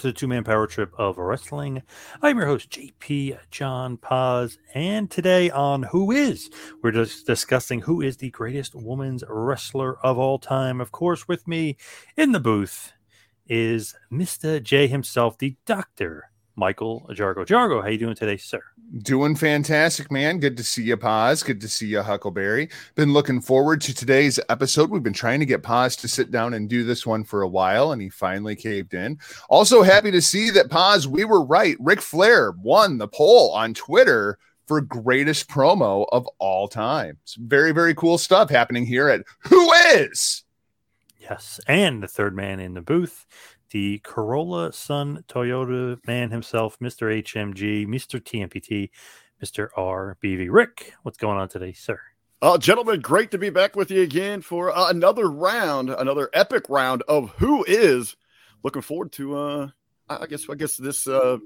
to the two man power trip of wrestling. I'm your host, JP John Paz, and today on Who Is, we're just discussing who is the greatest women's wrestler of all time. Of course, with me in the booth is Mr. J himself, the Doctor Michael Jargo. Jargo, how you doing today, sir? Doing fantastic, man. Good to see you, Paz. Good to see you, Huckleberry. Been looking forward to today's episode. We've been trying to get Paz to sit down and do this one for a while, and he finally caved in. Also, happy to see that Paz, we were right. Ric Flair won the poll on Twitter for greatest promo of all time. It's very, very cool stuff happening here at Who Is. Yes, and the third man in the booth, the Corolla Sun Toyota man himself, Mr. HMG, Mr. TMPT, Mr. RBV. Rick, what's going on today, sir? Uh, gentlemen, great to be back with you again for uh, another round, another epic round of Who Is. Looking forward to, uh, I guess, I guess this, uh,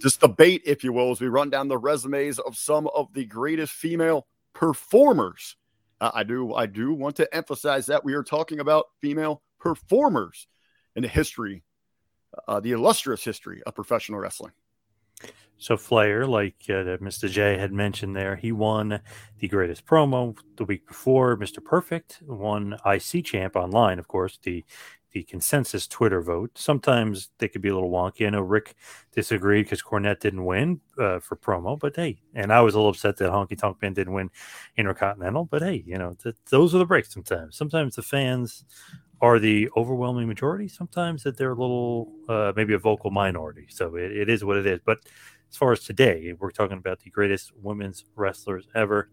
this debate, if you will, as we run down the resumes of some of the greatest female performers. Uh, I do, I do want to emphasize that we are talking about female performers in the history, uh, the illustrious history of professional wrestling. So Flair, like uh, Mr. J had mentioned there, he won the greatest promo the week before. Mr. Perfect won IC champ online, of course, the the consensus Twitter vote. Sometimes they could be a little wonky. I know Rick disagreed because Cornette didn't win uh, for promo, but hey, and I was a little upset that Honky Tonk Man didn't win Intercontinental, but hey, you know, th- those are the breaks sometimes. Sometimes the fans are the overwhelming majority. Sometimes that they're a little, uh, maybe a vocal minority. So it, it is what it is. But as far as today, we're talking about the greatest women's wrestlers ever.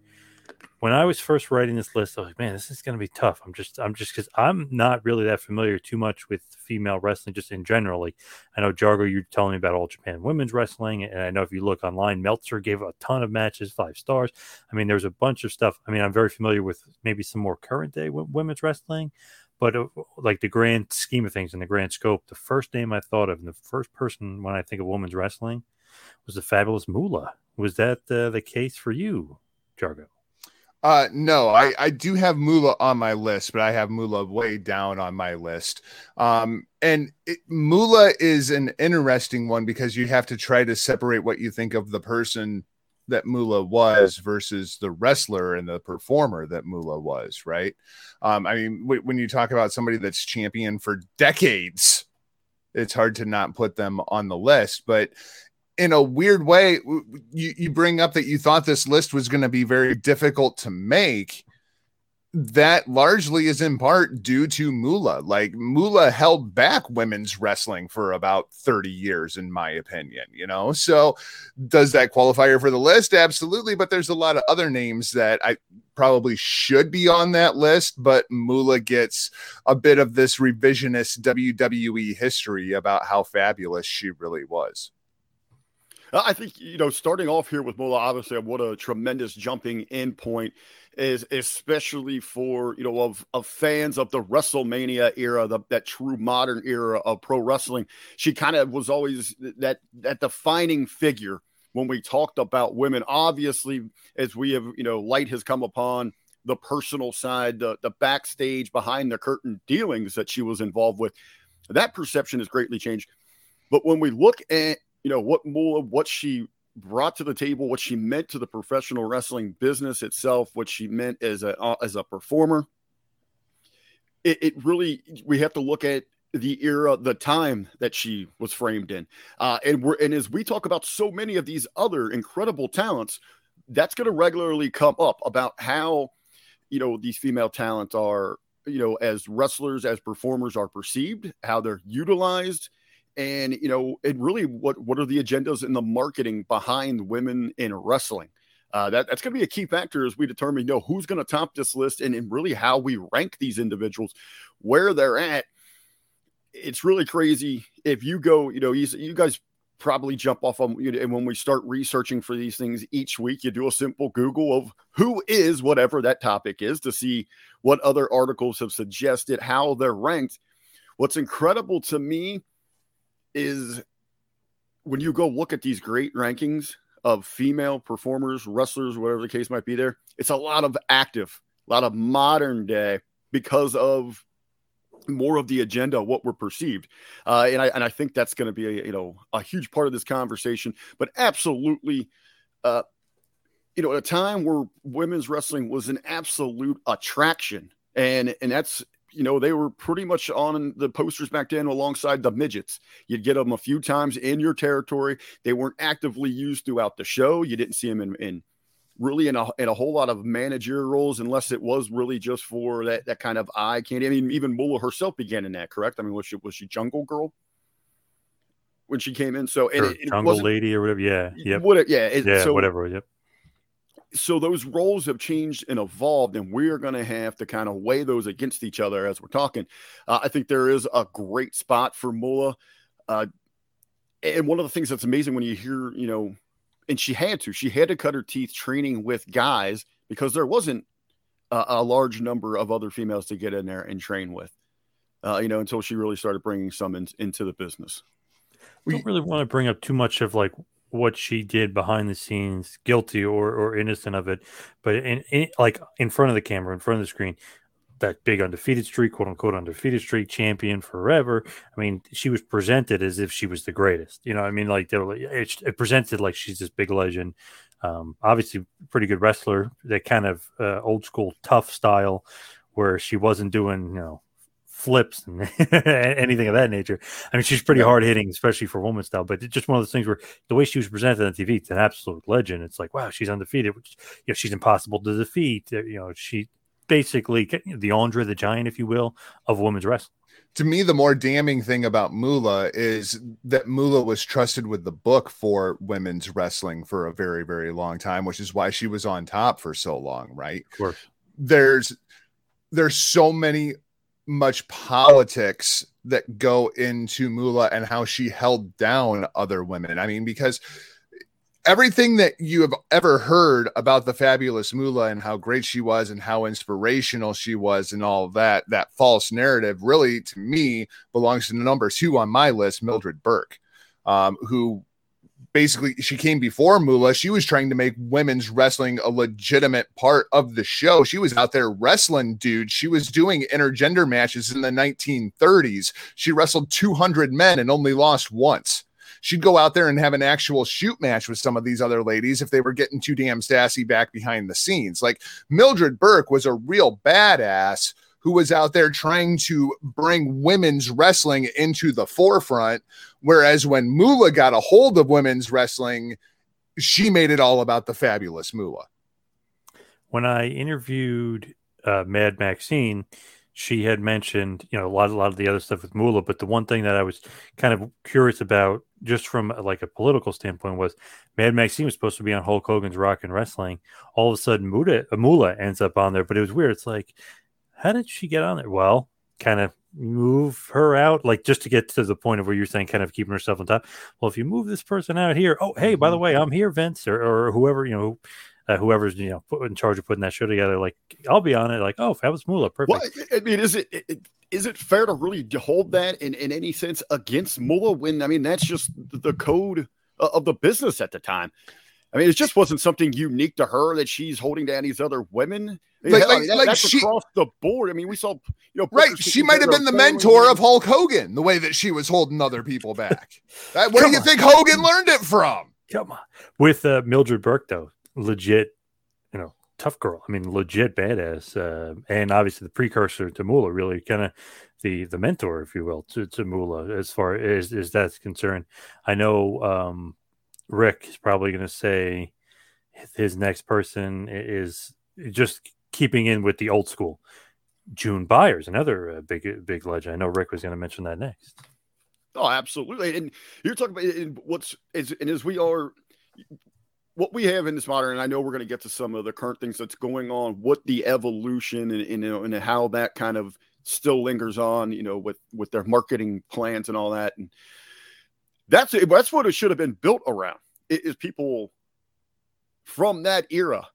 When I was first writing this list, I was like, man, this is going to be tough. I'm just, I'm just because I'm not really that familiar too much with female wrestling, just in generally. I know Jargo, you're telling me about All Japan Women's Wrestling, and I know if you look online, Meltzer gave a ton of matches, five stars. I mean, there's a bunch of stuff. I mean, I'm very familiar with maybe some more current day women's wrestling, but uh, like the grand scheme of things and the grand scope, the first name I thought of and the first person when I think of women's wrestling was the fabulous Moolah. Was that uh, the case for you, Jargo? Uh, no, I, I do have Moolah on my list, but I have Moolah way down on my list. Um, and it, Moolah is an interesting one because you have to try to separate what you think of the person that Moolah was versus the wrestler and the performer that Moolah was, right? Um, I mean, w- when you talk about somebody that's champion for decades, it's hard to not put them on the list. But in a weird way, you, you bring up that you thought this list was going to be very difficult to make. That largely is in part due to Moolah. Like Moolah held back women's wrestling for about 30 years, in my opinion, you know. So does that qualify her for the list? Absolutely. But there's a lot of other names that I probably should be on that list, but Moolah gets a bit of this revisionist WWE history about how fabulous she really was. Uh, I think you know, starting off here with Moolah, obviously, what a tremendous jumping in point is, especially for you know of of fans of the WrestleMania era, the, that true modern era of pro wrestling. She kind of was always that that defining figure when we talked about women. Obviously, as we have, you know, light has come upon the personal side, the, the backstage behind the curtain dealings that she was involved with, that perception has greatly changed. But when we look at, you know, what more what she brought to the table, what she meant to the professional wrestling business itself, what she meant as a uh, as a performer, it, it really we have to look at the era, the time that she was framed in. Uh, and we're and as we talk about so many of these other incredible talents, that's going to regularly come up about how you know these female talents are, you know, as wrestlers, as performers are perceived, how they're utilized, and you know, and really what what are the agendas and the marketing behind women in wrestling. Uh, that, that's going to be a key factor as we determine you know who's going to top this list and, and really how we rank these individuals, where they're at it's really crazy if you go, you know, you, you guys probably jump off on you know, and when we start researching for these things each week you do a simple google of who is whatever that topic is to see what other articles have suggested how they're ranked what's incredible to me is when you go look at these great rankings of female performers wrestlers whatever the case might be there it's a lot of active a lot of modern day because of more of the agenda what we're perceived. Uh, and i and i think that's going to be a you know a huge part of this conversation but absolutely uh, you know at a time where women's wrestling was an absolute attraction and and that's you know they were pretty much on the posters back then alongside the midgets you'd get them a few times in your territory they weren't actively used throughout the show you didn't see them in, in really in a, in a whole lot of manager roles unless it was really just for that, that kind of eye candy. I mean, even Moolah herself began in that, correct? I mean, was she, was she Jungle Girl when she came in? So, and Or it, it Jungle Lady or whatever. Yeah. Yep. What, yeah. it- Yeah. so, whatever. Yep. So those roles have changed and evolved, and we're going to have to kind of weigh those against each other as we're talking. Uh, I think there is a great spot for Moolah. Uh, and one of the things that's amazing when you hear, you know, and she had to, she had to cut her teeth training with guys because there wasn't a, a large number of other females to get in there and train with, uh, you know, until she really started bringing some in, into the business. We don't really want to bring up too much of like what she did behind the scenes, guilty or, or innocent of it, but in, in like in front of the camera, in front of the screen, that big undefeated streak, quote unquote undefeated streak, champion forever. I mean, she was presented as if she was the greatest. You know, I mean, like they were, like- it, it presented like she's this big legend. Um, obviously, pretty good wrestler. That kind of uh, old school tough style, where she wasn't doing you know flips and anything of that nature. I mean, she's pretty hard hitting, especially for woman style. But it's just one of those things where the way she was presented on TV, it's an absolute legend. It's like, wow, she's undefeated. Which, you know, she's impossible to defeat. Uh, You know, she basically the Andre the Giant, if you will, of women's wrestling. to me, the more damning thing about Moolah is that Moolah was trusted with the book for women's wrestling for a very, very long time, which is why she was on top for so long, right? Of course. There's there's so many much politics that go into Moolah and how she held down other women. I mean, because everything that you have ever heard about the fabulous Moolah and how great she was and how inspirational she was and all that, that false narrative really to me belongs to number two on my list, Mildred Burke, um, who basically she came before Moolah. She was trying to make women's wrestling a legitimate part of the show. She was out there wrestling dudes. She was doing intergender matches in the 1930s. She wrestled 200 men and only lost once she'd go out there and have an actual shoot match with some of these other ladies if they were getting too damn sassy back behind the scenes. Like Mildred Burke was a real badass who was out there trying to bring women's wrestling into the forefront. Whereas when Moolah got a hold of women's wrestling, she made it all about the fabulous Moolah. When I interviewed uh, Mad Maxine, she had mentioned, you know, a lot, a lot of the other stuff with Moolah, but the one thing that I was kind of curious about, just from uh, like a political standpoint, was Mad Maxine was supposed to be on Hulk Hogan's Rock and Wrestling. All of a sudden, uh, Moolah ends up on there, but it was weird. It's like, how did she get on there? Well, kind of move her out, like just to get to the point of where you're saying, kind of keeping herself on top. Well, if you move this person out here, oh, hey, by the way, I'm here, Vince, or, or whoever, you know, uh, whoever's you know in charge of putting that show together, like I'll be on it. Like, oh, that was Moolah, perfect. Well, I mean, is it, it is it fair to really hold that in, in any sense against Moolah when I mean that's just the code of the business at the time. I mean, it just wasn't something unique to her that she's holding down these other women. I Like- like- that- like that's she- across the board. I mean, we saw, you know, Right. She might have been the mentor of Hulk Hogan, the way that she was holding other people back. That- Where Come do you on. think Hogan learned it from? Come on. With uh, Mildred Burke, though, legit, you know, tough girl. I mean, legit badass. Uh, and obviously the precursor to Moolah, really kind of the the mentor, if you will, to, to Moolah as far as, as that's concerned. I know um, Rick is probably going to say his next person is just keeping in with the old school. June Byers, another uh, big big legend. I know Rick was going to mention that next. Oh, absolutely. And you're talking about what's is and as we are what we have in this modern, and I know we're going to get to some of the current things that's going on, what the evolution and, and, you know, and how that kind of still lingers on, you know, with with their marketing plans and all that. And that's that's what it should have been built around. Is people from that era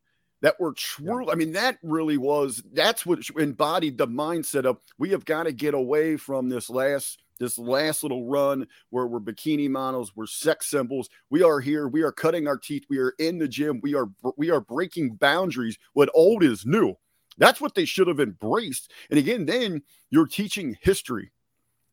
that were true. I mean, that really was that's what embodied the mindset of we have got to get away from this last this last little run where we're bikini models, we're sex symbols. We are here, we are cutting our teeth, we are in the gym, we are we are breaking boundaries. What old is new. That's what they should have embraced. And again, then you're teaching history.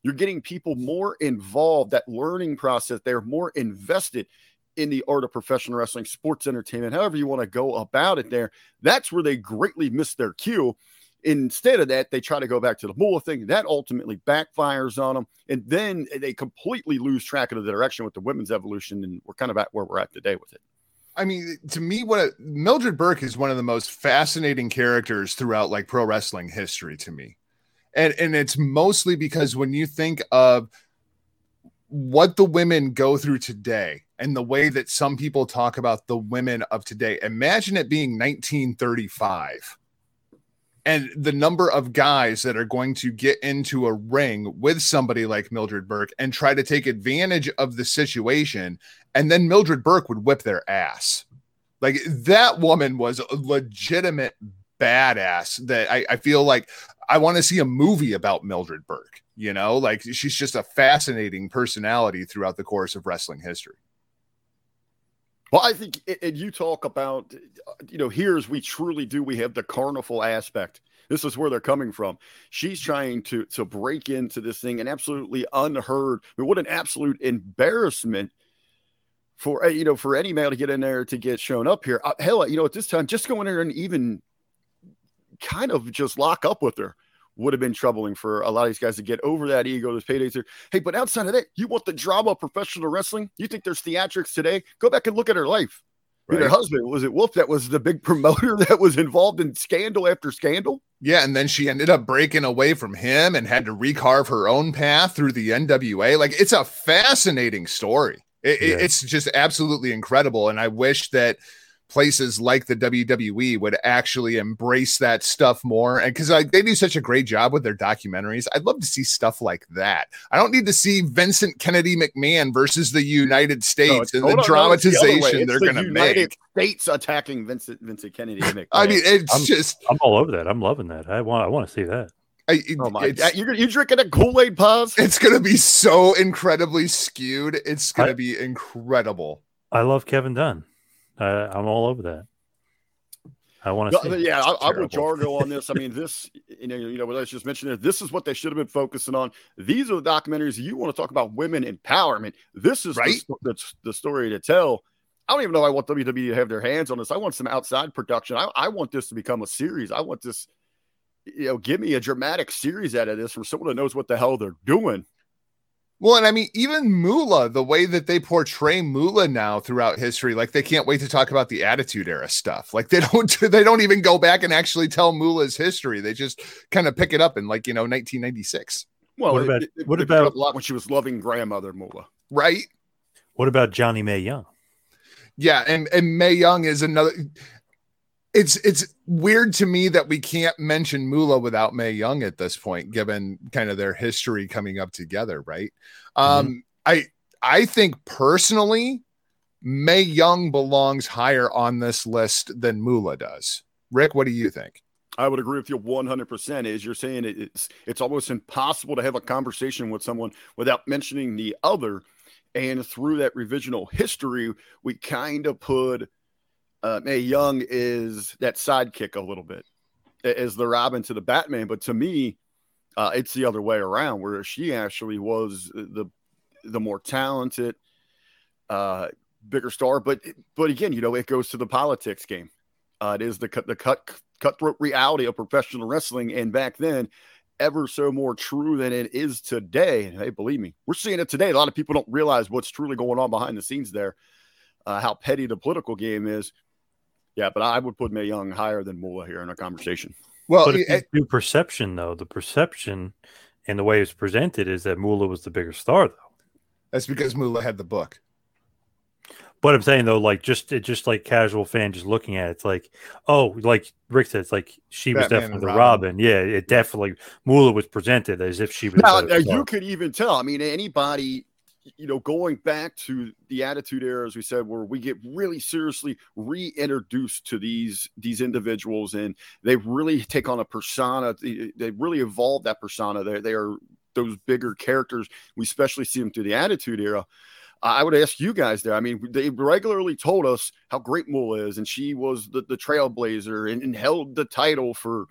You're getting people more involved, that learning process. They're more invested in the art of professional wrestling, sports entertainment, however you want to go about it there. That's where they greatly miss their cue. Instead of that, they try to go back to the Moolah thing. That ultimately backfires on them. And then they completely lose track of the direction with the women's evolution. And we're kind of at where we're at today with it. I mean, to me, what a, Mildred Burke is one of the most fascinating characters throughout like pro wrestling history to me. And and it's mostly because when you think of what the women go through today and the way that some people talk about the women of today, imagine it being 1935 and the number of guys that are going to get into a ring with somebody like Mildred Burke and try to take advantage of the situation and then Mildred Burke would whip their ass. Like that woman was a legitimate badass that I, I feel like I want to see a movie about Mildred Burke, you know, like she's just a fascinating personality throughout the course of wrestling history. Well, I think, and you talk about, you know, here as we truly do, we have the carnival aspect. This is where they're coming from. She's trying to to break into this thing and absolutely unheard. I mean, what an absolute embarrassment for you know for any male to get in there to get shown up here. Uh, hell, you know, at this time, just go in there and even kind of just lock up with her would have been troubling for a lot of these guys to get over that ego, those paydays here. Hey, but outside of that, you want the drama of professional wrestling? You think there's theatrics today? Go back and look at her life. Mean, Her husband was it Wolfe that was the big promoter that was involved in scandal after scandal. Yeah, and then she ended up breaking away from him and had to recarve her own path through the NWA. Like it's a fascinating story. It, it- Yeah. it's just absolutely incredible, and I wish that places like the WWE would actually embrace that stuff more. And because like they do such a great job with their documentaries, I'd love to see stuff like that. I don't need to see Vincent Kennedy McMahon versus the United States and the on, no, the dramatization they're the going to make. United. States attacking Vincent Vincent Kennedy. McMahon. I mean, it's I'm- just. I'm all over that. I'm loving that. I want I want to see that. I, it- oh my! it's- uh, You you drinking a Kool Aid Paz? It's gonna be so incredibly skewed. It's gonna I- be incredible. I love Kevin Dunn. Uh, I'm all over that. I want to No, see. yeah, I, I'm with Jargo on this. I mean, this, you know, you know, let's just mention it. This is what they should have been focusing on. These are the documentaries you want to talk about women empowerment. This is the Right. sto- the, the story to tell. I don't even know I want WWE to have their hands on this. I want some outside production. I, I want this to become a series. I want this, you know, give me a dramatic series out of this from someone that knows what the hell they're doing. Well, and I mean, even Moolah, the way that they portray Moolah now throughout history, like they can't wait to talk about the Attitude Era stuff. Like they don't, they don't even go back and actually tell Moolah's history. They just kind of pick it up in like you know 1996, Well, What about- it, it, what it about- a lot when she was loving grandmother Moolah, right? What about Johnnie Mae Young? Yeah, and and Mae Young is another. It's it's weird to me that we can't mention Moolah without Mae Young at this point, given kind of their history coming up together, right? Um, I I think personally, Mae Young belongs higher on this list than Moolah does. Rick, what do you think? I would agree with you 100%. Is you're saying it's it's almost impossible to have a conversation with someone without mentioning the other. And through that revisional history, we kind of put uh, Mae Young is that sidekick a little bit as the Robin to the Batman. But to me, uh, it's the other way around, where she actually was the the more talented, uh, bigger star. But but again, you know, it goes to the politics game. Uh, it is the the cut cutthroat reality of professional wrestling, and back then, ever so more true than it is today. And hey, believe me, we're seeing it today. A lot of people don't realize what's truly going on behind the scenes there, uh, how petty the political game is. Yeah, but I would put Mae Young higher than Moolah here in our conversation. Well, but if you do perception though, the perception and the way it's presented is that Moolah was the bigger star though. That's because Moolah had the book. But I'm saying though, like just it just like casual fan just looking at it, it's like, oh, like Rick said, it's like she was definitely the Robin. Robin. Yeah, it definitely Moolah was presented as if she was. Now, now you could even tell. I mean, anybody, you know, going back to the Attitude Era, as we said, where we get really seriously reintroduced to these these individuals, and they really take on a persona. They, they really evolve that persona. They they are those bigger characters. We especially see them through the Attitude Era. I would ask you guys there. I mean, they regularly told us how great Moolah is, and she was the, the trailblazer and, and held the title for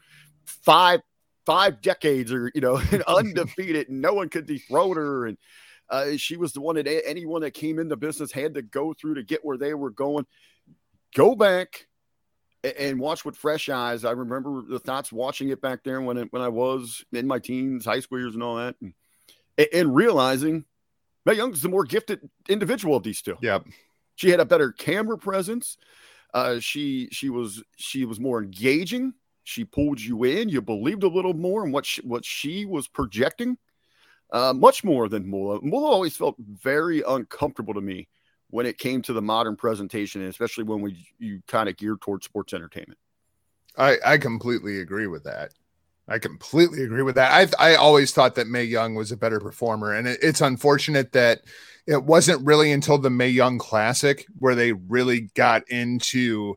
five five decades, or you know, undefeated, and no one could dethrone her. And uh, she was the one that anyone that came in the business had to go through to get where they were going. Go back and watch with fresh eyes. I remember the thoughts watching it back there when it, when I was in my teens, high school years, and all that, and, and realizing Mae Young's the more gifted individual of these two. Yeah. She had a better camera presence. Uh, she she was she was more engaging. She pulled you in. You believed a little more in what she, what she was projecting. Uh, much more than Moolah. Moolah always felt very uncomfortable to me when it came to the modern presentation, and especially when we you kind of geared towards sports entertainment. I I completely agree with that. I completely agree with that. I I always thought that Mae Young was a better performer, and it, it's unfortunate that it wasn't really until the Mae Young Classic where they really got into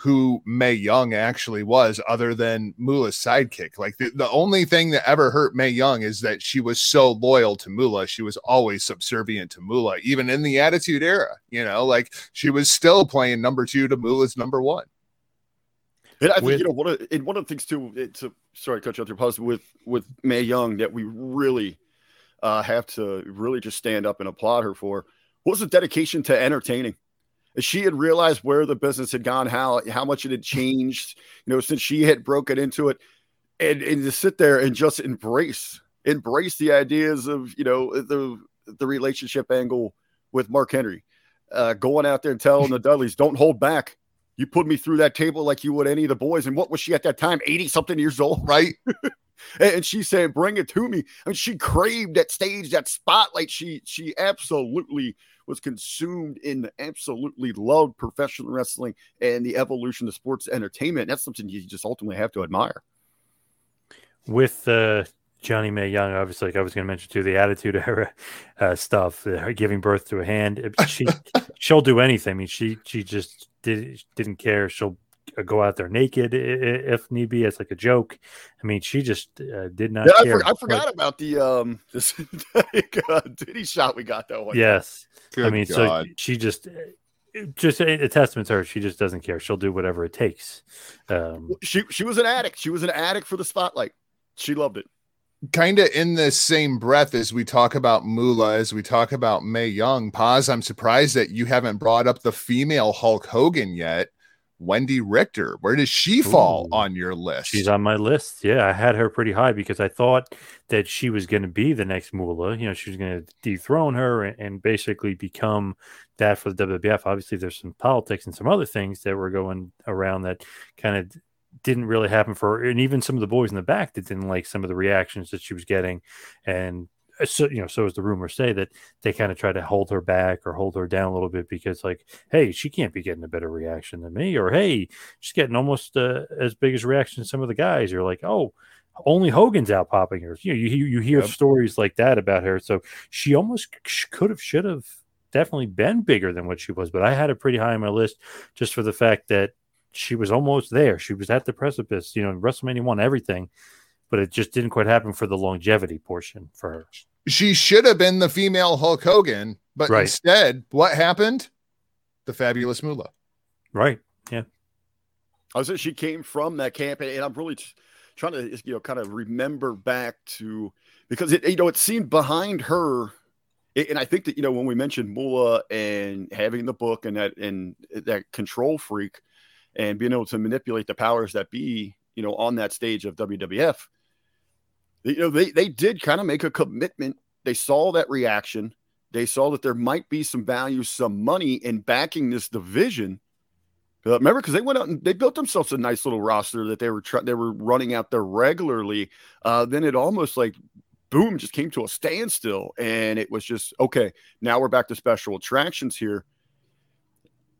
who Mae Young actually was, other than Moolah's sidekick. Like the, the only thing that ever hurt Mae Young is that she was so loyal to Moolah. She was always subservient to Moolah, even in the Attitude Era. You know, like she was still playing number two to Moolah's number one. And I think with, you know one of and one of the things too. It's a, sorry, cut you off your Paz with with Mae Young that we really uh, have to really just stand up and applaud her for was the dedication to entertaining. She had realized where the business had gone, how how much it had changed, you know, since she had broken into it, and and to sit there and just embrace embrace the ideas of you know the the relationship angle with Mark Henry, uh, going out there and telling the Dudleys, don't hold back you put me through that table like you would any of the boys. And what was she at that time? 80 something years old, right? and she said, bring it to me. I mean, she craved that stage, that spotlight. She she absolutely was consumed in absolutely loved professional wrestling and the evolution of sports entertainment. That's something you just ultimately have to admire. With uh, Johnnie Mae Young, obviously, like I was going to mention too, the Attitude Era uh, stuff, uh, giving birth to a hand. She she'll do anything. I mean, she she just did, didn't care. She'll go out there naked if need be. It's like a joke. I mean, she just uh, did not. Yeah, care. I, for, I forgot but, about the um this titty shot we got that one. Yes, Good I mean, God. so she just uh, just a, a, testament to her. She just doesn't care. She'll do whatever it takes. Um, she she was an addict. She was an addict for the spotlight. She loved it kind of in the same breath as we talk about Moolah, as we talk about Mae Young, Paz. I'm surprised that you haven't brought up the female Hulk Hogan yet. Wendi Richter, where does she fall Ooh, on your list? She's on my list. Yeah, I had her pretty high because I thought that she was going to be the next Moolah. You know, she was going to dethrone her and, and basically become that for the WWF. Obviously, there's some politics and some other things that were going around that kind of didn't really happen for her. And even some of the boys in the back that didn't like some of the reactions that she was getting. And so, you know, so as the rumors say that they kind of try to hold her back or hold her down a little bit because, like, hey, she can't be getting a better reaction than me, or hey, she's getting almost uh, as big as reaction as some of the guys. You're like, oh, only Hogan's out popping her. You know, you you hear yep. stories like that about her. So she almost could have, should have, definitely been bigger than what she was. But I had it pretty high on my list just for the fact that she was almost there. She was at the precipice, you know, WrestleMania won everything, but it just didn't quite happen for the longevity portion for her. She should have been the female Hulk Hogan, But Right. instead, what happened? The fabulous Moolah. Right. Yeah. I was saying she came from that camp, and I'm really t- trying to, you know, kind of remember back to because it, you know, it seemed behind her, and I think that you know when we mentioned Moolah and having the book and that and that control freak and being able to manipulate the powers that be, you know, on that stage of WWF, you know, they they did kind of make a commitment. They saw that reaction. They saw that there might be some value, some money in backing this division. Uh, remember, because they went out and they built themselves a nice little roster that they were they were running out there regularly. Uh, then it almost like boom just came to a standstill, and it was just okay. Now we're back to special attractions here.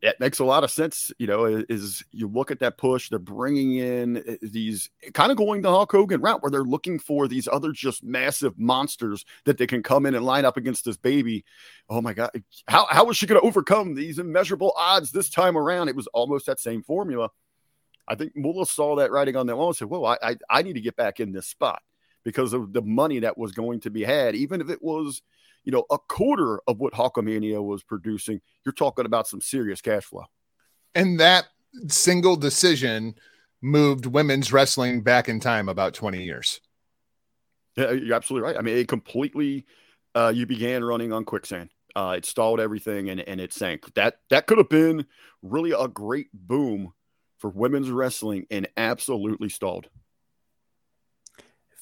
It makes a lot of sense, you know. Is you look at that push, they're bringing in uh, these kind of going the Hulk Hogan route, where they're looking for these other just massive monsters that they can come in and line up against this baby. Oh my God, how how was she going to overcome these immeasurable odds this time around? It was almost that same formula. I think Moolah saw that writing on the wall and said, "Well, I, I I need to get back in this spot because of the money that was going to be had, even if it was." You know, a quarter of what Hulkamania was producing, you're talking about some serious cash flow. And that single decision moved women's wrestling back in time about 20 years. Yeah, you're absolutely right. I mean, it completely. Uh, you began running on quicksand. Uh, it stalled everything and and it sank. That that could have been really a great boom for women's wrestling and absolutely stalled.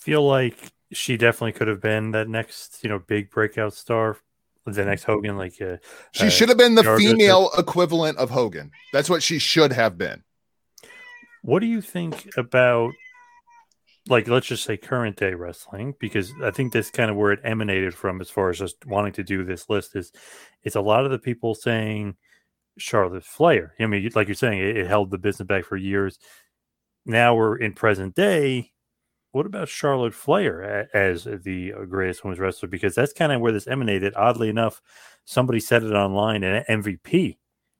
Feel like she definitely could have been that next, you know, big breakout star, the next Hogan. Like, uh, She uh, should have been the Jarvis- female equivalent of Hogan. That's what she should have been. What do you think about, like, let's just say current day wrestling? Because I think that's kind of where it emanated from, as far as just wanting to do this list. Is it's a lot of the people saying Charlotte Flair. I mean, like you're saying, it, it held the business back for years. Now we're in present day. What about Charlotte Flair as the uh, greatest women's wrestler? Because that's kind of where this emanated. Oddly enough, somebody said it online, and MVP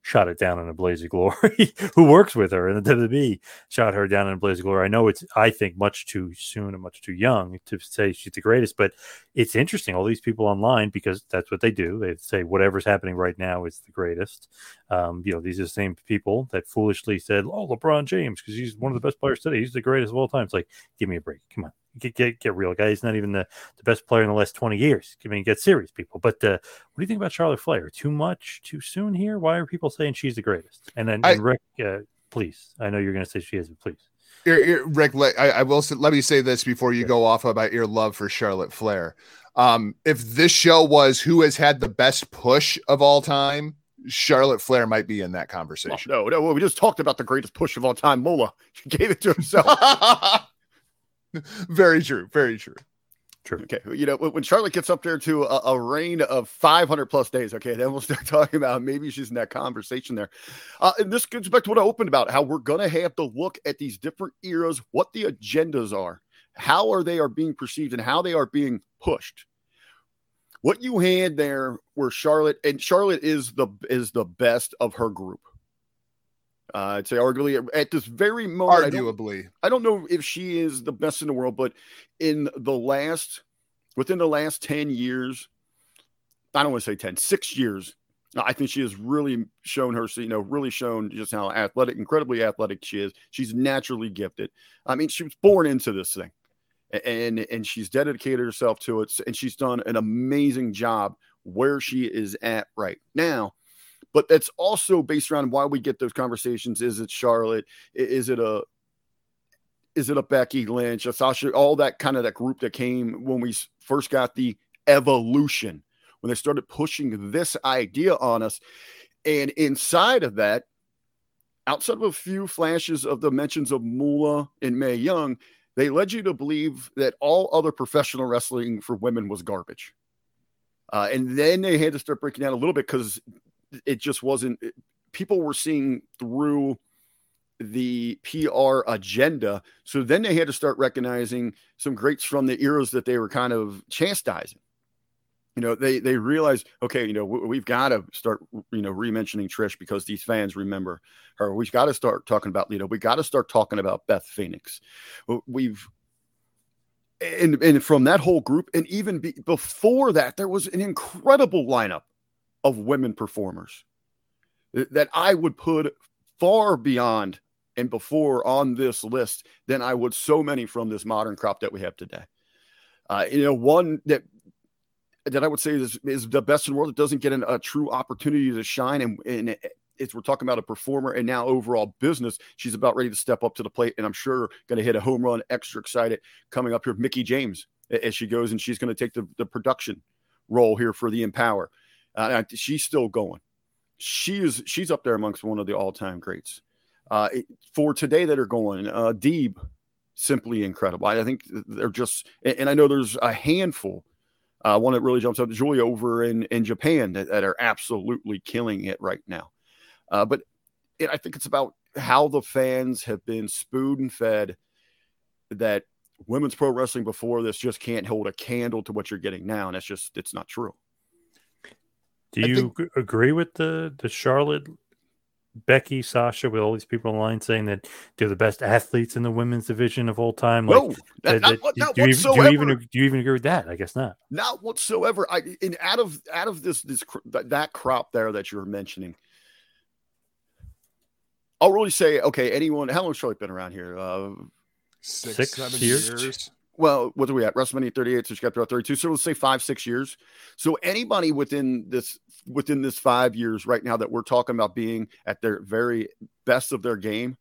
shot it down in a blaze of glory. Who works with her in the WWE shot her down in a blaze of glory. I know it's, I think, much too soon and much too young to say she's the greatest, but it's interesting. All these people online because that's what they do. They say whatever's happening right now is the greatest. Um, you know, these are the same people that foolishly said, "Oh, LeBron James because he's one of the best players today. He's the greatest of all time." It's like, give me a break. Come on, get get, get real, guys. He's not even the, the best player in the last twenty years. I mean, get serious, people. But uh, what do you think about Charlotte Flair? Too much, too soon here? Why are people saying she's the greatest? And then I- and Rick, uh, please, I know you're going to say she is, but please. Here- here, Rick, let, I, I will say, let me say this before you go off about your love for Charlotte Flair. Um, if this show was who has had the best push of all time, Charlotte Flair might be in that Well, conversation. no, no, we just talked about the greatest push of all time. Moolah She gave it to himself. very true. Very true. True. Okay, you know when Charlotte gets up there to a, a reign of 500 plus days, okay, then we'll start talking about maybe she's in that conversation there. Uh, and this gets back to what I opened about how we're gonna have to look at these different eras, what the agendas are, how are they are being perceived, and how they are being pushed. What you had there were Charlotte, and Charlotte is the is the best of her group. Uh, I'd say arguably at this very moment, I don't- Arguably. I don't know if she is the best in the world, but in the last, within the last 10 years, I don't want to say 10, six years, I think she has really shown her, you know, really shown just how athletic, incredibly athletic she is. She's naturally gifted. I mean, she was born into this thing and, and she's dedicated herself to it. And she's done an amazing job where she is at right now. But that's also based around why we get those conversations. Is it Charlotte? Is it a is it a Becky Lynch, a Sasha, all that kind of that group that came when we first got the evolution, when they started pushing this idea on us. And inside of that, outside of a few flashes of the mentions of Moolah and Mae Young, they led you to believe that all other professional wrestling for women was garbage. Uh, and then they had to start breaking down a little bit because it just wasn't, people were seeing through the PR agenda. So then they had to start recognizing some greats from the eras that they were kind of chastising. You know, they they realized, okay, you know, we, we've got to start, you know, re-mentioning Trish because these fans remember her. We've got to start talking about, you know, we got to start talking about Beth Phoenix. We've and and from that whole group, and even be, before that, there was an incredible lineup of women performers that I would put far beyond and before on this list than I would so many from this modern crop that we have today. Uh, you know, one that that I would say is, is the best in the world that doesn't get an, a true opportunity to shine, and, and we're talking about a performer and now overall business. She's about ready to step up to the plate, and I'm sure going to hit a home run. Extra excited coming up here, Mickie James, as she goes, and she's going to take the, the production role here for the Empower. Uh, she's still going. She is she's up there amongst one of the all time greats. Uh, for today that are going, uh, Deeb, simply incredible. I think they're just, and I know there's a handful. Uh, one that really jumps up, Giulia over in in Japan, that, that are absolutely killing it right now. Uh, but it, I think it's about how the fans have been spoon fed that women's pro wrestling before this just can't hold a candle to what you're getting now, and that's just it's not true. Do you think, agree with the the Charlotte, Becky, Sasha, with all these people online saying that they're the best athletes in the women's division of all time? Like, no, that, that, not, not do, you, do, you, even do you even agree with that? I guess not. Not whatsoever. I in out of out of this this that crop there that you're mentioning. I'll really say, okay, anyone, how long has Charlotte been around here? Uh, six, six seven years. years. Well, what are we at? WrestleMania 38, so she got throughout 32. So let's say five, six years. So anybody within this within this five years right now that we're talking about being at their very best of their game,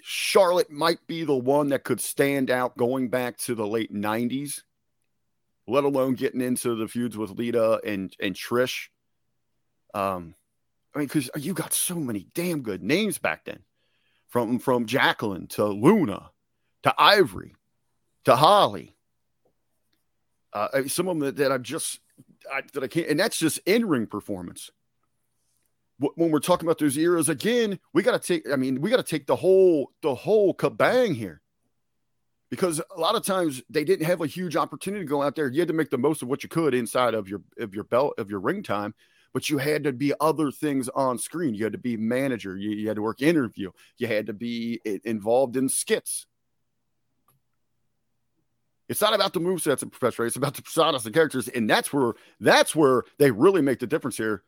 Charlotte might be the one that could stand out going back to the late 90s, let alone getting into the feuds with Lita and and Trish. Um, I mean, because you got so many damn good names back then, from from Jacqueline to Luna to Ivory to Holly. Uh, some of them that, that I've just I, that I can't, and that's just in ring performance. When we're talking about those eras again, we got to take. I mean, we got to take the whole the whole kabang here, because a lot of times they didn't have a huge opportunity to go out there. You had to make the most of what you could inside of your of your belt of your ring time but you had to be other things on screen. You had to be manager. You, you had to work interview. You had to be involved in skits. It's not about the movesets and professional. It's about the personas and characters, and that's where that's where they really make the difference here.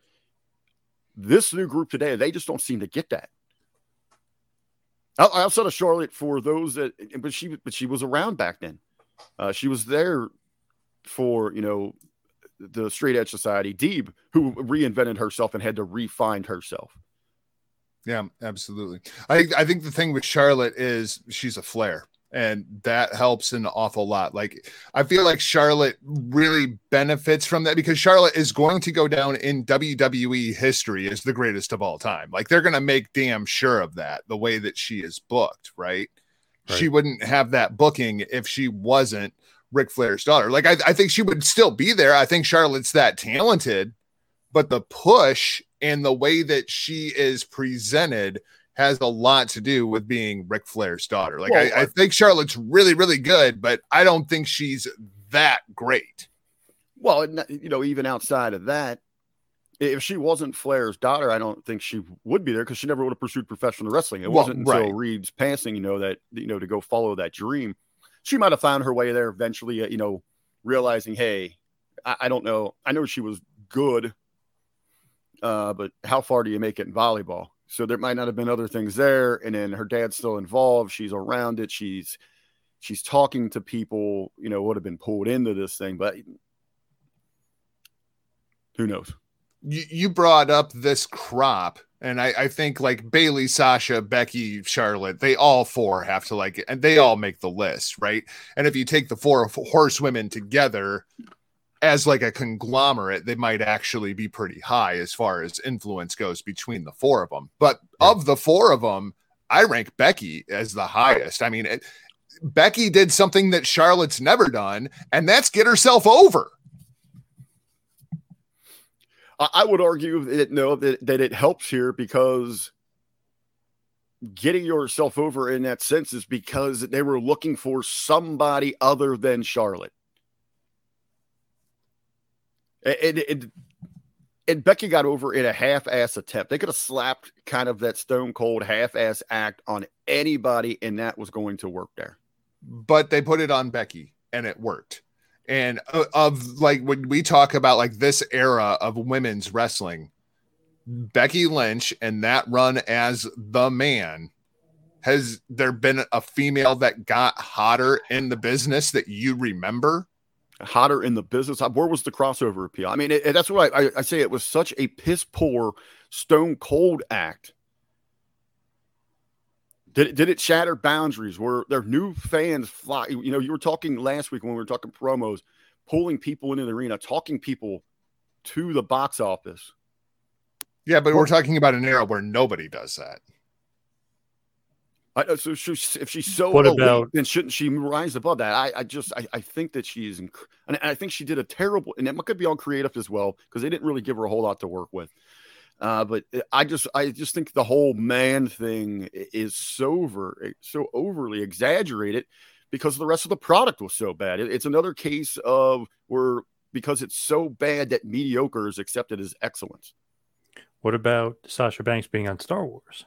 This new group today, they just don't seem to get that. Outside of Charlotte, for those that, but she, but she was around back then. Uh, she was there for you know the straight edge society, Deeb, who reinvented herself and had to refind herself. Yeah, absolutely. I I think the thing with Charlotte is she's a flair and that helps an awful lot. Like I feel like Charlotte really benefits from that because Charlotte is going to go down in WWE history as the greatest of all time. Like they're going to make damn sure of that the way that she is booked, right? right? She wouldn't have that booking if she wasn't Ric Flair's daughter. Like I, I think she would still be there. I think Charlotte's that talented, but the push and the way that she is presented has a lot to do with being Ric Flair's daughter. Like well, I, I think Charlotte's really, really good, but I don't think she's that great. Well, you know, even outside of that, if she wasn't Flair's daughter, I don't think she would be there because she never would have pursued professional wrestling. It well, wasn't until right. Reid's passing, you know, that you know to go follow that dream she might have found her way there eventually, uh, you know, realizing, hey, I, I don't know. I know she was good, uh, but how far do you make it in volleyball? So there might not have been other things there. And then her dad's still involved. She's around it. She's she's talking to people, you know, would have been pulled into this thing, but who knows? You, brought up this crop and I, I think like Bayley, Sasha, Becky, Charlotte, they all four have to like, and they all make the list, right? And if you take the four horsewomen together as like a conglomerate, they might actually be pretty high as far as influence goes between the four of them. But yeah. of the four of them, I rank Becky as the highest. I mean, it, Becky did something that Charlotte's never done, and that's get herself over. I would argue that no, that, that it helps here because getting yourself over in that sense is because they were looking for somebody other than Charlotte. And, and, and Becky got over in a half ass attempt. They could have slapped kind of that stone cold half ass act on anybody, and that was going to work there. But they put it on Becky, and it worked And uh, of like when we talk about like this era of women's wrestling, Becky Lynch and that run as the man has there been a female that got hotter in the business that you remember? Hotter in the business. Where was the crossover appeal? I mean, it, it, that's what I, I, I say. It was such a piss poor, stone cold act. Did it, did it shatter boundaries? Were there new fans fly? You know, you were talking last week when we were talking promos, pulling people into the arena, talking people to the box office. Yeah, but we're talking about an era where nobody does that. I, uh, so she, if she's so what elite, about then shouldn't she rise above that? I, I just I, I think that she's inc- and I think she did a terrible and it could be all creative as well because they didn't really give her a whole lot to work with. Uh, but uh, I just I just think the whole man thing is so over eh, so overly exaggerated because the rest of the product was so bad. It, it's another case of where because it's so bad that mediocre is accepted as excellence. What about Sasha Banks being on Star Wars?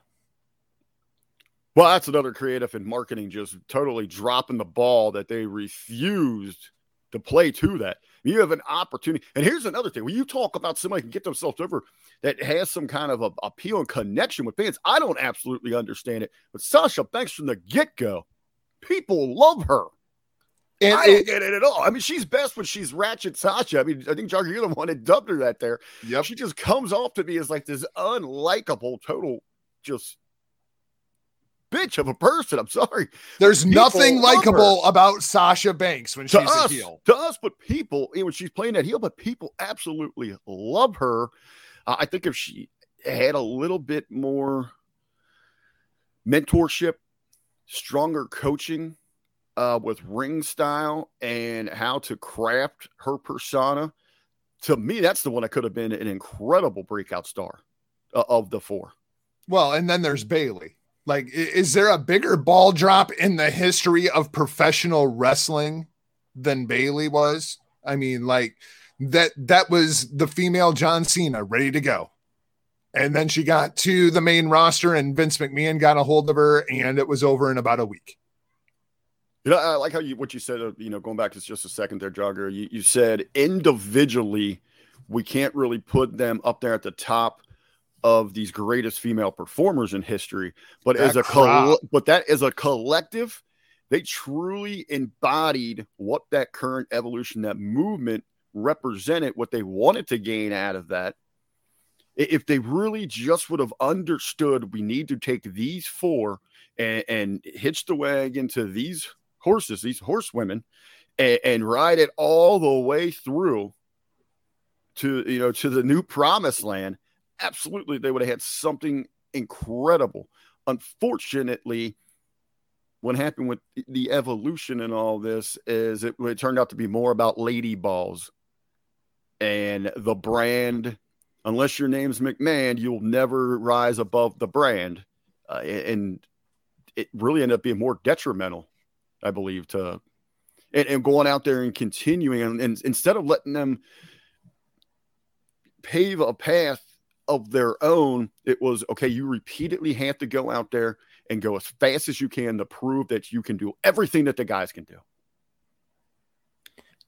Well, that's another creative and marketing just totally dropping the ball that they refused to play to that. You have an opportunity. And here's another thing when you talk about somebody can get themselves over that has some kind of a, appeal and connection with fans, I don't absolutely understand it. But Sasha Banks from the get go, people love her. And I don't it, get it at all. I mean, she's best when she's Ratchet Sasha. I mean, I think Jargo, you're the one that dubbed her that there. Yep. She just comes off to me as like this unlikable, total, just bitch of a person. I'm sorry. There's people nothing likable about Sasha Banks when to she's us, a heel. To us, but people, when she's playing that heel, but people absolutely love her. Uh, I think if she had a little bit more mentorship, stronger coaching uh, with ring style and how to craft her persona, to me, that's the one that could have been an incredible breakout star uh, of the four. Well, and then there's Bayley. Like, is there a bigger ball drop in the history of professional wrestling than Bayley was? I mean, like that that was the female John Cena ready to go. And then she got to the main roster and Vince McMahon got a hold of her and it was over in about a week. You know, I like how you what you said, uh, you know, going back to just a second there, Jargo. You, you said individually, we can't really put them up there at the top of these greatest female performers in history, but that as a coll- but that as a collective, they truly embodied what that current evolution, that movement represented, what they wanted to gain out of that. If they really just would have understood, we need to take these four and, and hitch the wagon to these horses, these horsewomen, and, and ride it all the way through to you know to the new promised land absolutely they would have had something incredible. Unfortunately, what happened with the evolution and all this is it, it turned out to be more about lady balls and the brand. Unless your name's McMahon, you'll never rise above the brand. Uh, and it really ended up being more detrimental, I believe, to and, and going out there and continuing and, and instead of letting them pave a path of their own, it was okay, you repeatedly have to go out there and go as fast as you can to prove that you can do everything that the guys can do.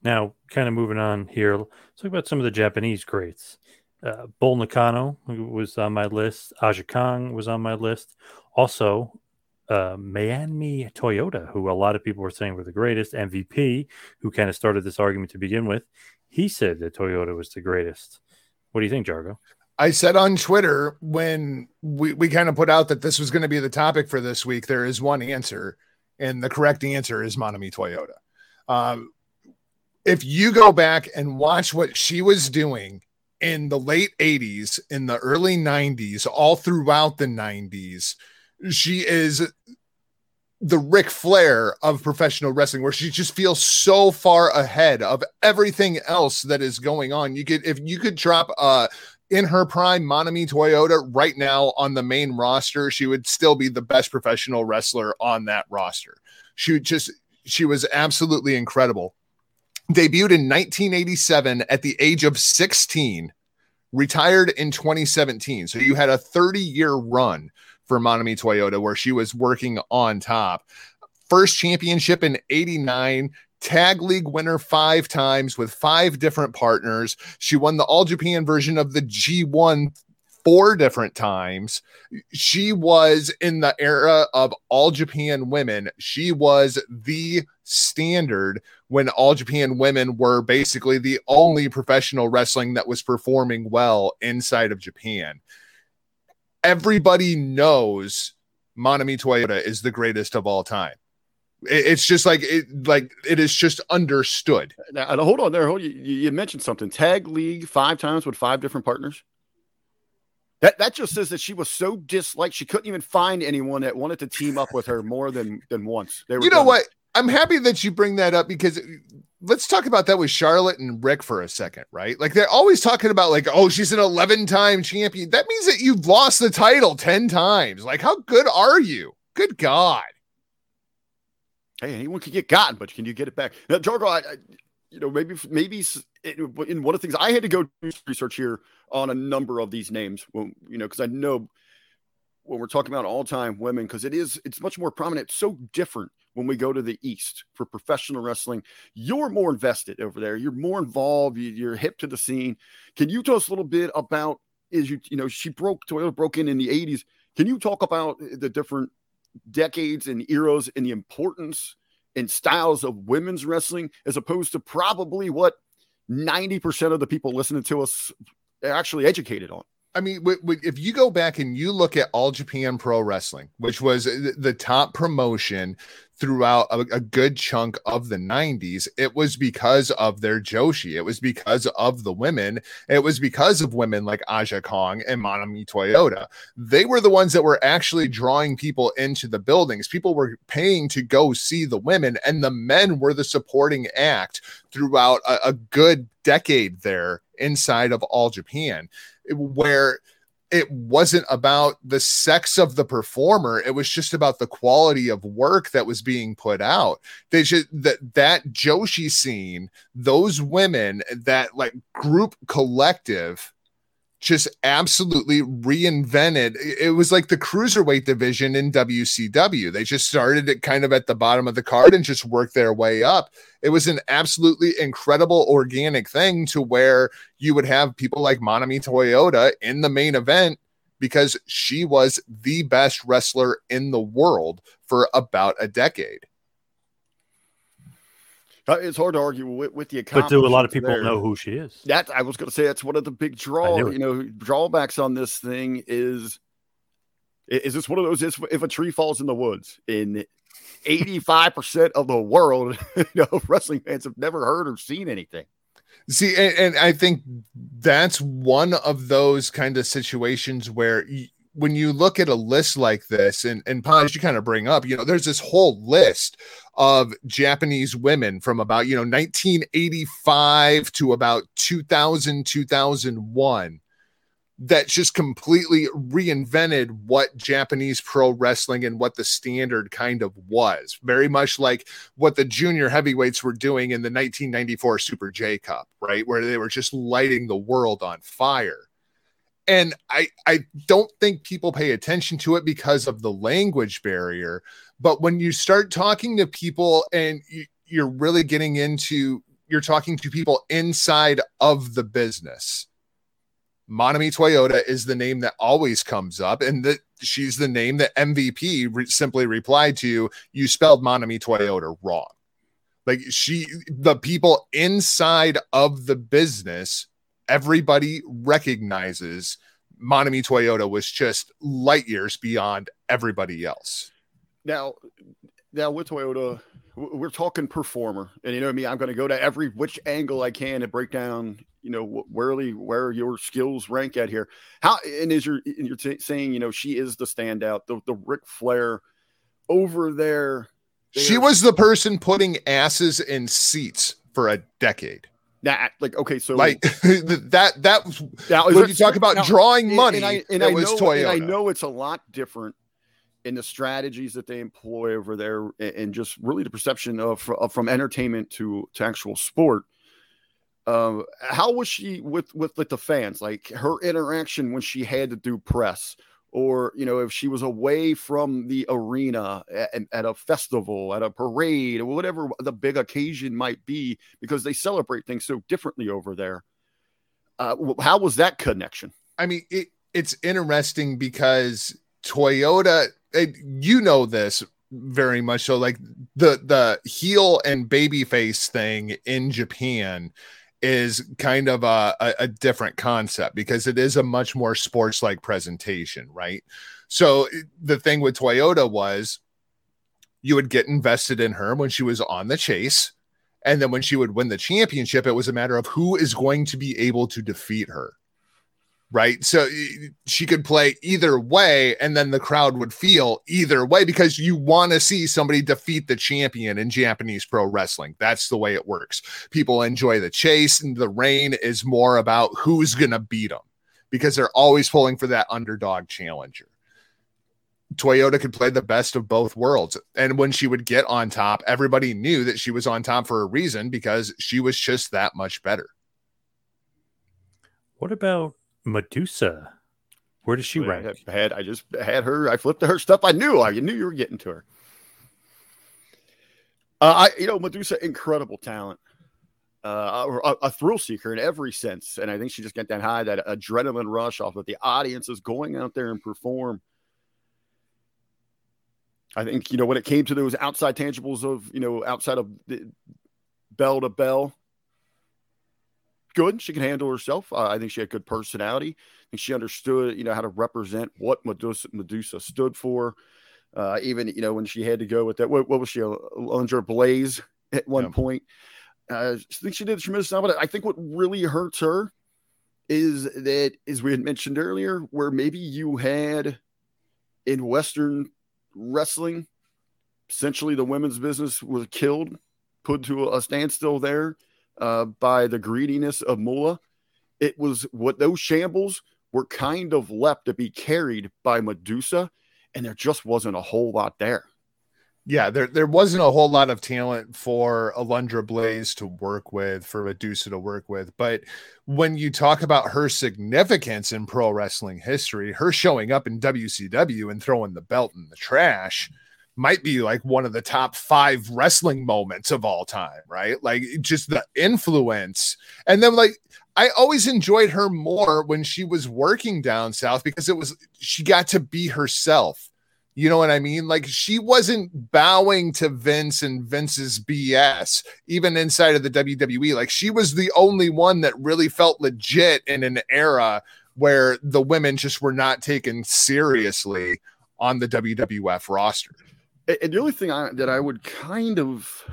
Now, kind of moving on here, let's talk about some of the Japanese greats. Uh, Bull Nakano was on my list. Aja Kong was on my list. Also, uh, Manami Toyota, who a lot of people were saying were the greatest. MVP, who kind of started this argument to begin with, he said that Toyota was the greatest. What do you think, Jargo? I said on Twitter when we, we kind of put out that this was going to be the topic for this week, there is one answer, and the correct answer is Manami Toyota. Um, if you go back and watch what she was doing in the late 80s, in the early 90s, all throughout the 90s, she is the Ric Flair of professional wrestling, where she just feels so far ahead of everything else that is going on. You could, if you could drop a in her prime, Manami Toyota right now on the main roster, she would still be the best professional wrestler on that roster. She just she was absolutely incredible. Debuted in 1987 at the age of 16, retired in 2017. So you had a 30 year run for Manami Toyota where she was working on top. First championship in 89, tag league winner five times with five different partners. She won the All Japan version of the G1 four different times. She was in the era of All Japan women. She was the standard when All Japan women were basically the only professional wrestling that was performing well inside of Japan. Everybody knows Manami Toyota is the greatest of all time. It's just like it, like it is just understood. Now, uh, hold on there. Hold you, you mentioned something. Tag league five times with five different partners. That that just says that she was so disliked she couldn't even find anyone that wanted to team up with her more than than once. you know done. what? I'm happy that you bring that up because uh, let's talk about that with Charlotte and Rick for a second, right? Like they're always talking about like, oh, she's an 11 time champion. That means that you've lost the title 10 times. Like, how good are you? Good God. Hey, anyone can get gotten, but can you get it back? Now, Jargo, I, I you know, maybe maybe in one of the things I had to go do research here on a number of these names, when, you know, because I know when we're talking about all time women, because it is it's much more prominent, so different when we go to the East for professional wrestling. You're more invested over there. You're more involved. You're hip to the scene. Can you tell us a little bit about? Is you you know she broke Toyota broke in in the '80s. Can you talk about the different decades and eras and the importance and styles of women's wrestling as opposed to probably what 90% of the people listening to us are actually educated on. I mean, if you go back and you look at All Japan Pro Wrestling, which was uh, the top promotion throughout a, a, good chunk of the 90s, it was because of their Joshi. It was because of the women. It was because of women like Aja Kong and Manami Toyota. They were the ones that were actually drawing people into the buildings. People were paying to go see the women, and the men were the supporting act throughout a, a good decade there inside of All Japan, where it wasn't about the sex of the performer it was just about the quality of work that was being put out. They just that that joshi scene those women that like group collective just absolutely reinvented. It was like the cruiserweight division in WCW. They just started it kind of at the bottom of the card and just worked their way up. It was an absolutely incredible organic thing to where you would have people like Manami Toyota in the main event because she was the best wrestler in the world for about a decade. Uh, it's hard to argue with, with the But do a lot of people there. know who she is? That I was going to say that's one of the big draw. You know, drawbacks on this thing is is this one of those? If a tree falls in the woods in 85% of the world, you know, wrestling fans have never heard or seen anything. See, and, and I think that's one of those kind of situations where when you look at a list like this, and and Paz, you kind of bring up, you know, there's this whole list of Japanese women from about you know 1985 to about 2000 2001 that just completely reinvented what Japanese pro wrestling and what the standard kind of was. Very much like what the junior heavyweights were doing in the 1994 Super J Cup, right? Where they were just lighting the world on fire and I I don't think people pay attention to it because of the language barrier. But when you start talking to people and you, you're really getting into you're talking to people inside of the business. Manami Toyota is the name that always comes up, and that she's the name that MVP re- simply replied to. You you spelled Manami Toyota wrong. Like she, the people inside of the business everybody recognizes Manami Toyota was just light years beyond everybody else. Now, now with Toyota, we're talking performer, and you know I mean. I'm going to go to every which angle I can to break down, you know, where where your skills rank at here. How and is your and you're t- saying, you know, she is the standout, the the Ric Flair over there. She was the person putting asses in seats for a decade. That like okay, so like that that was that was when you talk about now, drawing money, and I, and I know, Toyota. And I know it's a lot different in the strategies that they employ over there, and just really the perception of, of from entertainment to to actual sport. Um, how was she with with with the fans? Like her interaction when she had to do press, or you know if she was away from the arena at, at, a festival at a parade or whatever the big occasion might be because they celebrate things so differently over there. Uh, how was that connection? I mean it, it's interesting because toyota you know this very much so like the the heel and baby face thing in japan is kind of a, a, a different concept because it is a much more sports like presentation, right? So eh, the thing with Toyota was you would get invested in her when she was on the chase. And then when she would win the championship, it was a matter of who is going to be able to defeat her right? So she could play either way, and then the crowd would feel either way because you want to see somebody defeat the champion in Japanese pro wrestling. That's the way it works. People enjoy the chase, and the reign is more about who's going to beat them because they're always pulling for that underdog challenger. Toyota could play the best of both worlds. And when she would get on top, everybody knew that she was on top for a reason because she was just that much better. What about Medusa. Where does she rank? I had I just had her. I flipped her stuff. I knew I knew you were getting to her. Uh, I you know Medusa, incredible talent, uh, a, a, thrill seeker in every sense, and I think she just got that high, that adrenaline rush off of the audience is going out there and perform. I think you know when it came to those outside tangibles of you know outside of the bell to bell, good. She can handle herself. Uh, I think she had good personality. I think she understood, you know, how to represent what Medusa, Medusa stood for. Uh, even, you know, when she had to go with that, what, what was she, Alundra Blaze at one yeah. point? Uh, I think she did a tremendous job. But I think what really hurts her is that, as we had mentioned earlier, where maybe you had in Western wrestling, essentially the women's business was killed, put to a standstill there uh, by the greediness of Moolah. It was what those shambles were kind of left to be carried by Medusa, and there just wasn't a whole lot there. Yeah, there, there wasn't a whole lot of talent for Alundra Blaze to work with, for Medusa to work with. But when you talk about her significance in pro wrestling history, her showing up in WCW and throwing the belt in the trash, might be like one of the top five wrestling moments of all time, right? Like just the influence. And then like I always enjoyed her more when she was working down south because it was she got to be herself. You know what I mean? Like she wasn't bowing to Vince and Vince's BS, even inside of the WWE. Like she was the only one that really felt legit in an era where the women just were not taken seriously on the WWF roster. And the only thing I, that I would kind of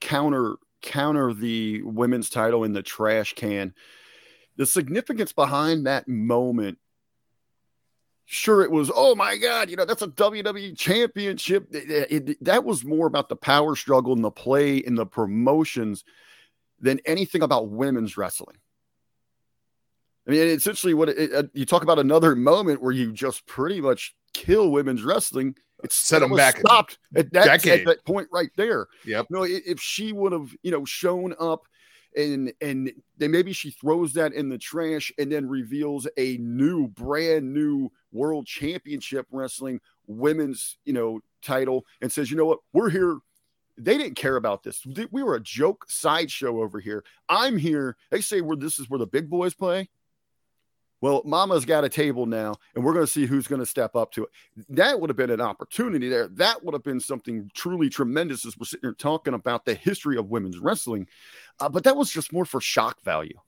counter counter the women's title in the trash can, the significance behind that moment. Sure, it was. Oh my God! You know that's a WWE championship. It, it, that was more about the power struggle and the play and the promotions than anything about women's wrestling. I mean, essentially, what it, uh, you talk about another moment where you just pretty much kill women's wrestling it's set them back stopped at that, at that point right there. Yep. You know, if she would have, you know, shown up and and then maybe she throws that in the trash and then reveals a new, brand new world championship wrestling women's, you know, title and says, you know what, we're here. They didn't care about this. We were a joke sideshow over here. I'm here. They say where this is where the big boys play. Well, Mama's got a table now, and we're going to see who's going to step up to it. That would have been an opportunity there. That would have been something truly tremendous as we're sitting here talking about the history of women's wrestling. Uh, but that was just more for shock value.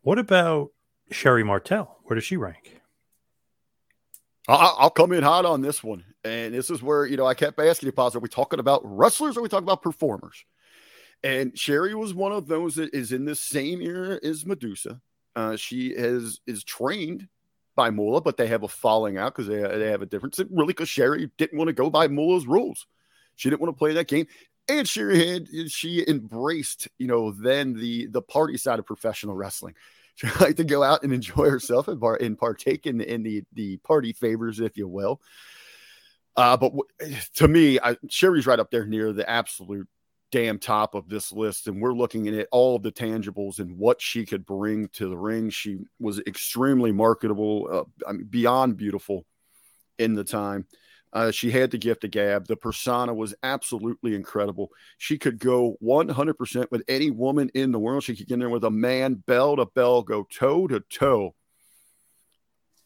What about Sherri Martel? Where does she rank? I'll come in hot on this one. And this is where, you know, I kept asking you, Paz, are we talking about wrestlers or are we talking about performers? And Sherry was one of those that is in the same era as Medusa. Uh, she is is trained by Moolah, but they have a falling out because they, they have a difference. Really, because Sherri didn't want to go by Moolah's rules. She didn't want to play that game. And Sherri had she embraced, you know, then the the party side of professional wrestling. She liked to go out and enjoy herself and, bar, and partake in, in the the party favors, if you will. Uh, but w- to me, I, Sherri's right up there near the absolute damn top of this list, and we're looking at all of the tangibles and what she could bring to the ring. She was extremely marketable, uh, I mean, beyond beautiful in the time. Uh, she had the gift of gab. The persona was absolutely incredible. She could go 100% with any woman in the world. She could get in there with a man, bell to bell, go toe to toe.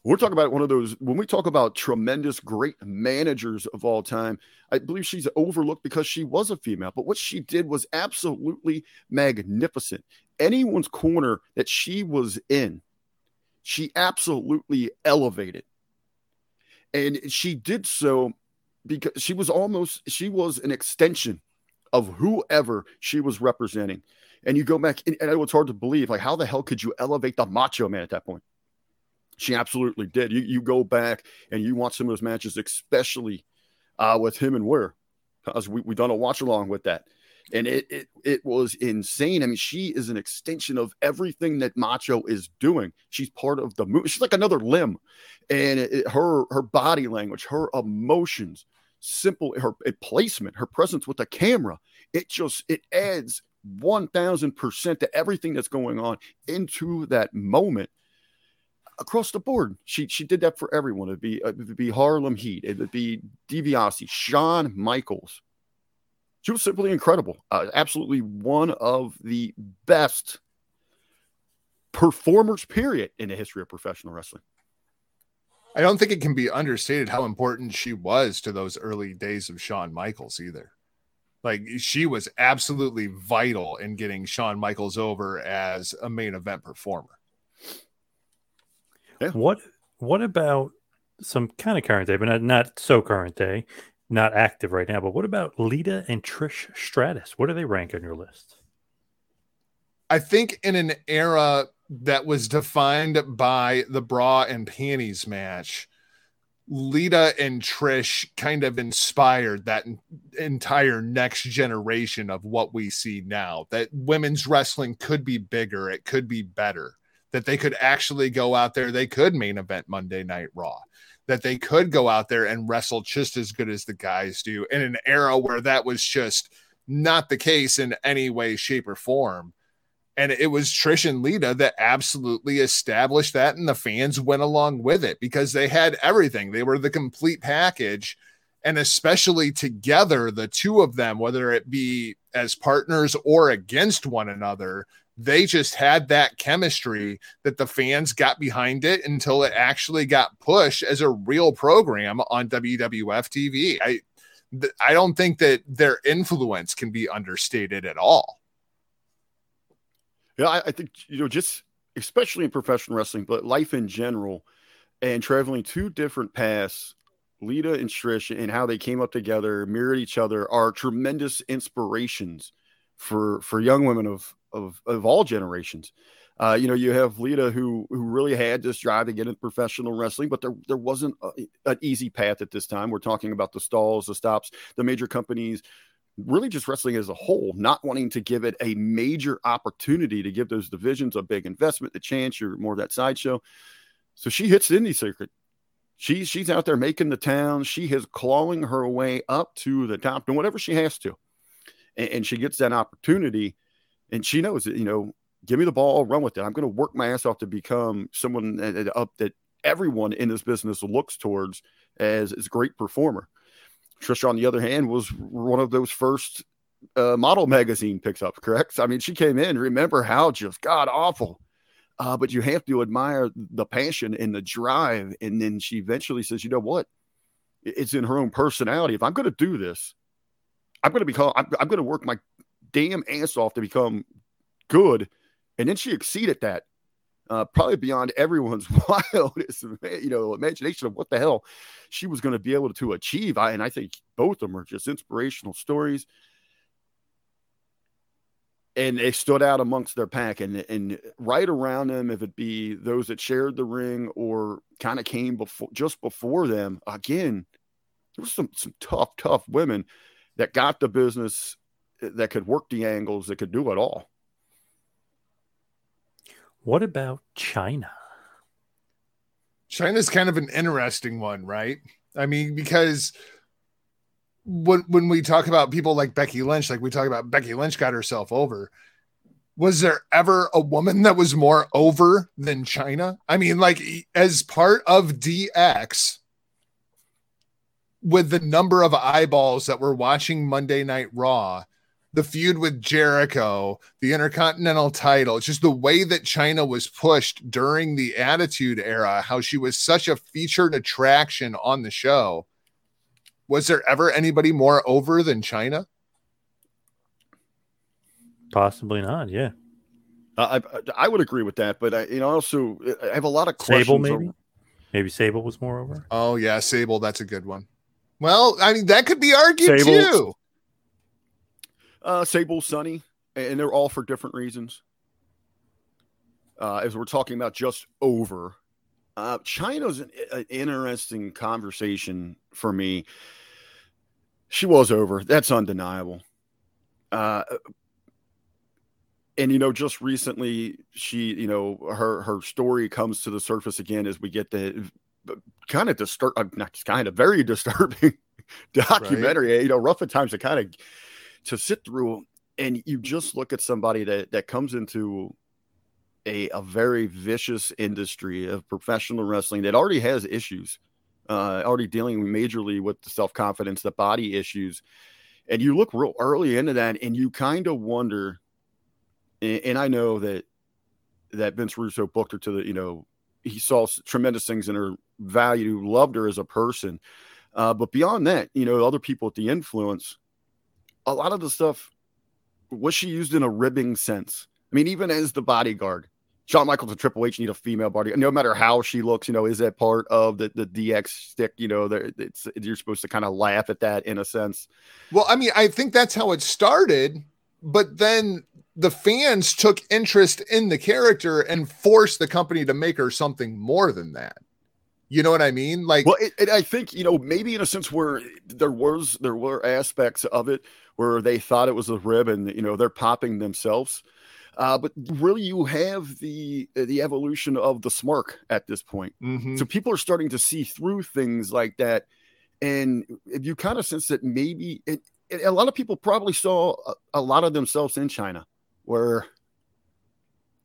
We're talking about one of those, when we talk about tremendous, great managers of all time, I believe she's overlooked because she was a female. But what she did was absolutely magnificent. Anyone's corner that she was in, she absolutely elevated and she did so because she was almost she was an extension of whoever she was representing and you go back and, and it's hard to believe like how the hell could you elevate the macho man at that point she absolutely did you, you go back and you watch some of those matches especially uh, with him and where because we, we done a watch along with that and it, it it was insane. I mean, she is an extension of everything that Macho is doing. She's part of the movie. She's like another limb, and it, it, her her body language, her emotions, simple her placement, her presence with the camera. It just it adds one thousand percent to everything that's going on into that moment across the board. She she did that for everyone. It'd be it'd be Harlem Heat. It would be DiBiase, Shawn Michaels she was simply incredible. Uh, absolutely one of the best performers, period, in the history of professional wrestling. I don't think it can be understated how important she was to those early days of Shawn Michaels either. Like she was absolutely vital in getting Shawn Michaels over as a main event performer. Yeah. What what about some kind of current day, but not, not so current day? not active right now, but what about Lita and Trish Stratus? What do they rank on your list? I think in an era that was defined by the bra and panties match, Lita and Trish kind of inspired that entire next generation of what we see now. That women's wrestling could be bigger, it could be better, that they could actually go out there, they could main event Monday Night Raw that they could go out there and wrestle just as good as the guys do in an era where that was just not the case in any way, shape, or form. And it was Trish and Lita that absolutely established that, and the fans went along with it because they had everything. They were the complete package. And especially together, the two of them, whether it be as partners or against one another, they just had that chemistry that the fans got behind it until it actually got pushed as a real program on WWF TV. I I don't think that their influence can be understated at all. Yeah, I, I think you know, just especially in professional wrestling, but life in general, and traveling two different paths Lita and Trish and how they came up together, mirrored each other, are tremendous inspirations for for young women of of, of all generations. Uh, you know, you have Lita who who really had this drive to get into professional wrestling, but there there wasn't a, an easy path at this time. We're talking about the stalls, the stops, the major companies, really just wrestling as a whole, not wanting to give it a major opportunity to give those divisions a big investment, the chance you're more of that sideshow. So she hits the indie circuit. She's she's out there making the town. She is clawing her way up to the top, doing whatever she has to, and, and she gets that opportunity and she knows that you know give me the ball run with it. I'm going to work my ass off to become someone that, up that everyone in this business looks towards as, as a great performer. Trisha on the other hand was one of those first uh, model magazine picks up correct? I mean she came in remember how just god awful. Uh, but you have to admire the passion and the drive. And then she eventually says you know what? It's in her own personality. If i'm going to do this i'm going to become i'm, I'm going to work my damn ass off to become good. And then she exceeded that, uh, probably beyond everyone's wildest, you know, imagination of what the hell she was going to be able to achieve. I, and I think both of them are just inspirational stories. And they stood out amongst their pack, and and right around them, if it be those that shared the ring or kind of came before, just before them, again, there was some some tough, tough women that got the business that could work the angles, that could do it all. What about Chyna? Chyna's kind of an interesting one, right? I mean, because when when we talk about people like Becky Lynch, like we talk about Becky Lynch got herself over. Was there ever a woman that was more over than Chyna? I mean, like as part of DX, with the number of eyeballs that were watching Monday Night Raw, the feud with Jericho, the Intercontinental title, just the way that Chyna was pushed during the Attitude Era, how she was such a featured attraction on the show. Was there ever anybody more over than Chyna? Possibly not. Yeah. Uh, I I would agree with that, but I you know also I have a lot of questions. Sable maybe. Maybe Sable was more over. Oh yeah, Sable. That's a good one. Well, I mean that could be argued Sable. too. Uh, Sable, Sunny, and they're all for different reasons. Uh, as we're talking about just over, uh, Chyna's an, an interesting conversation for me. She was over. That's undeniable. Uh, and you know, just recently, she, you know, her her story comes to the surface again as we get the kind of disturb, uh, not just kind of very disturbing documentary. You know, rough at times to kind of to sit through, and you just look at somebody that that comes into a a very vicious industry of professional wrestling that already has issues, uh, already dealing majorly with the self confidence, the body issues, and you look real early into that, and you kind of wonder. And, and I know that that Vince Russo booked her to the, you know, he saw tremendous things in her value, loved her as a person. Uh, but beyond that, you know, other people with the influence, a lot of the stuff was she used in a ribbing sense. I mean, even as the bodyguard, Shawn Michaels and Triple H need a female body. No matter how she looks, you know, is that part of the, the DX stick? You know, it's you're supposed to kind of laugh at that in a sense. Well, I mean, I think that's how it started, but then the fans took interest in the character and forced the company to make her something more than that. You know what I mean? Like, well, it, it, I think you know maybe in a sense where there was there were aspects of it where they thought it was a rib, and you know they're popping themselves. Uh, but really, you have the the evolution of the smirk at this point. mm-hmm. So people are starting to see through things like that, and if you kind of sense that maybe it, it, a lot of people probably saw a, a lot of themselves in Chyna, where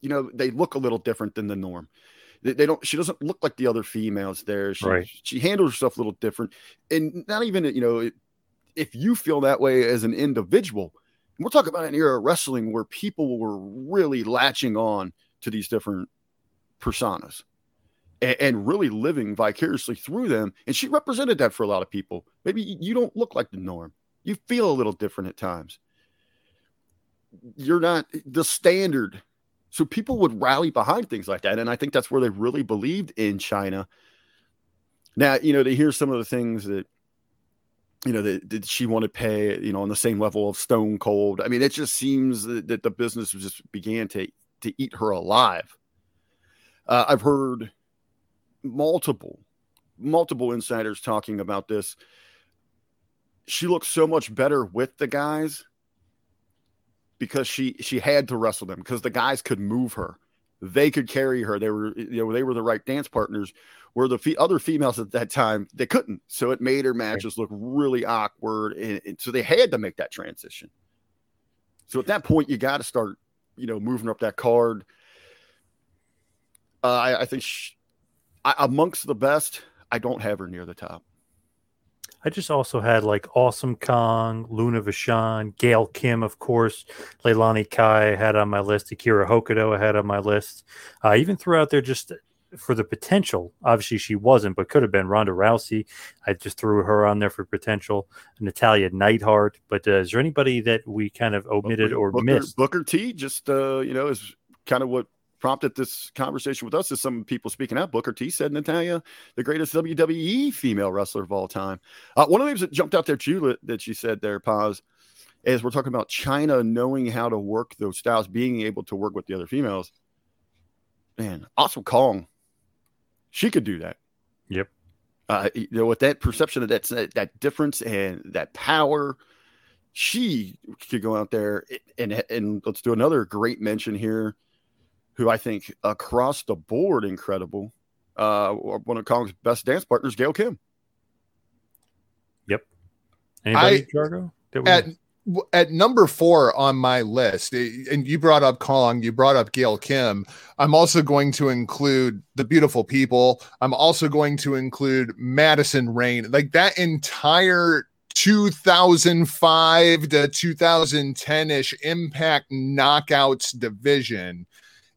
you know they look a little different than the norm they, they don't she doesn't look like the other females there. She, Right. she handles herself a little different. And not even you know if you feel that way as an individual And we're talking about an era of wrestling where people were really latching on to these different personas and, and really living vicariously through them. And she represented that for a lot of people. Maybe you don't look like the norm. You feel a little different at times. You're not the standard so people would rally behind things like that. And I think that's where they really believed in Chyna. Now, you know, to hear some of the things that, you know, that, that she wanted to pay, you know, on the same level of Stone Cold. I mean, it just seems that, that the business just began to, to eat her alive. Uh, I've heard multiple, multiple insiders talking about this. She looks so much better with the guys because she she had to wrestle them because the guys could move her. They could carry her. They were you know they were the right dance partners where the fe- other females at that time they couldn't. So it made her matches look really awkward and, and so they had to make that transition. So at that point you got to start you know moving up that card. Uh, I, I think she, I, amongst the best i don't have her near the top I just also had like Awesome Kong, Luna Vachon, Gail Kim, of course, Leilani Kai I had on my list, Akira Hokuto I had on my list. I even threw out there just for the potential. Obviously, she wasn't, but could have been Ronda Rousey. I just threw her on there for potential. Natalya Neidhart. But uh, is there anybody that we kind of omitted or Booker, missed? Booker T just uh, you know is kind of what prompted this conversation with us is some people speaking out. Booker T said Natalya, the greatest WWE female wrestler of all time. Uh, one of the names that jumped out there too that, that she said there, pause, is we're talking about Chyna knowing how to work those styles, being able to work with the other females. Man, Awesome Kong, she could do that. Yep. Uh, you know, with that perception of that, that that difference and that power, she could go out there and and let's do another great mention here who I think across the board incredible. Uh, one of Kong's best dance partners, Gail Kim. Yep. Anybody, I- Jargo? At at number four on my list, eh, and you brought up Kong, you brought up Gail Kim. I'm also going to include the beautiful people. I'm also going to include Madison Rayne. Like that entire 2005 to 2010 ish Impact Knockouts division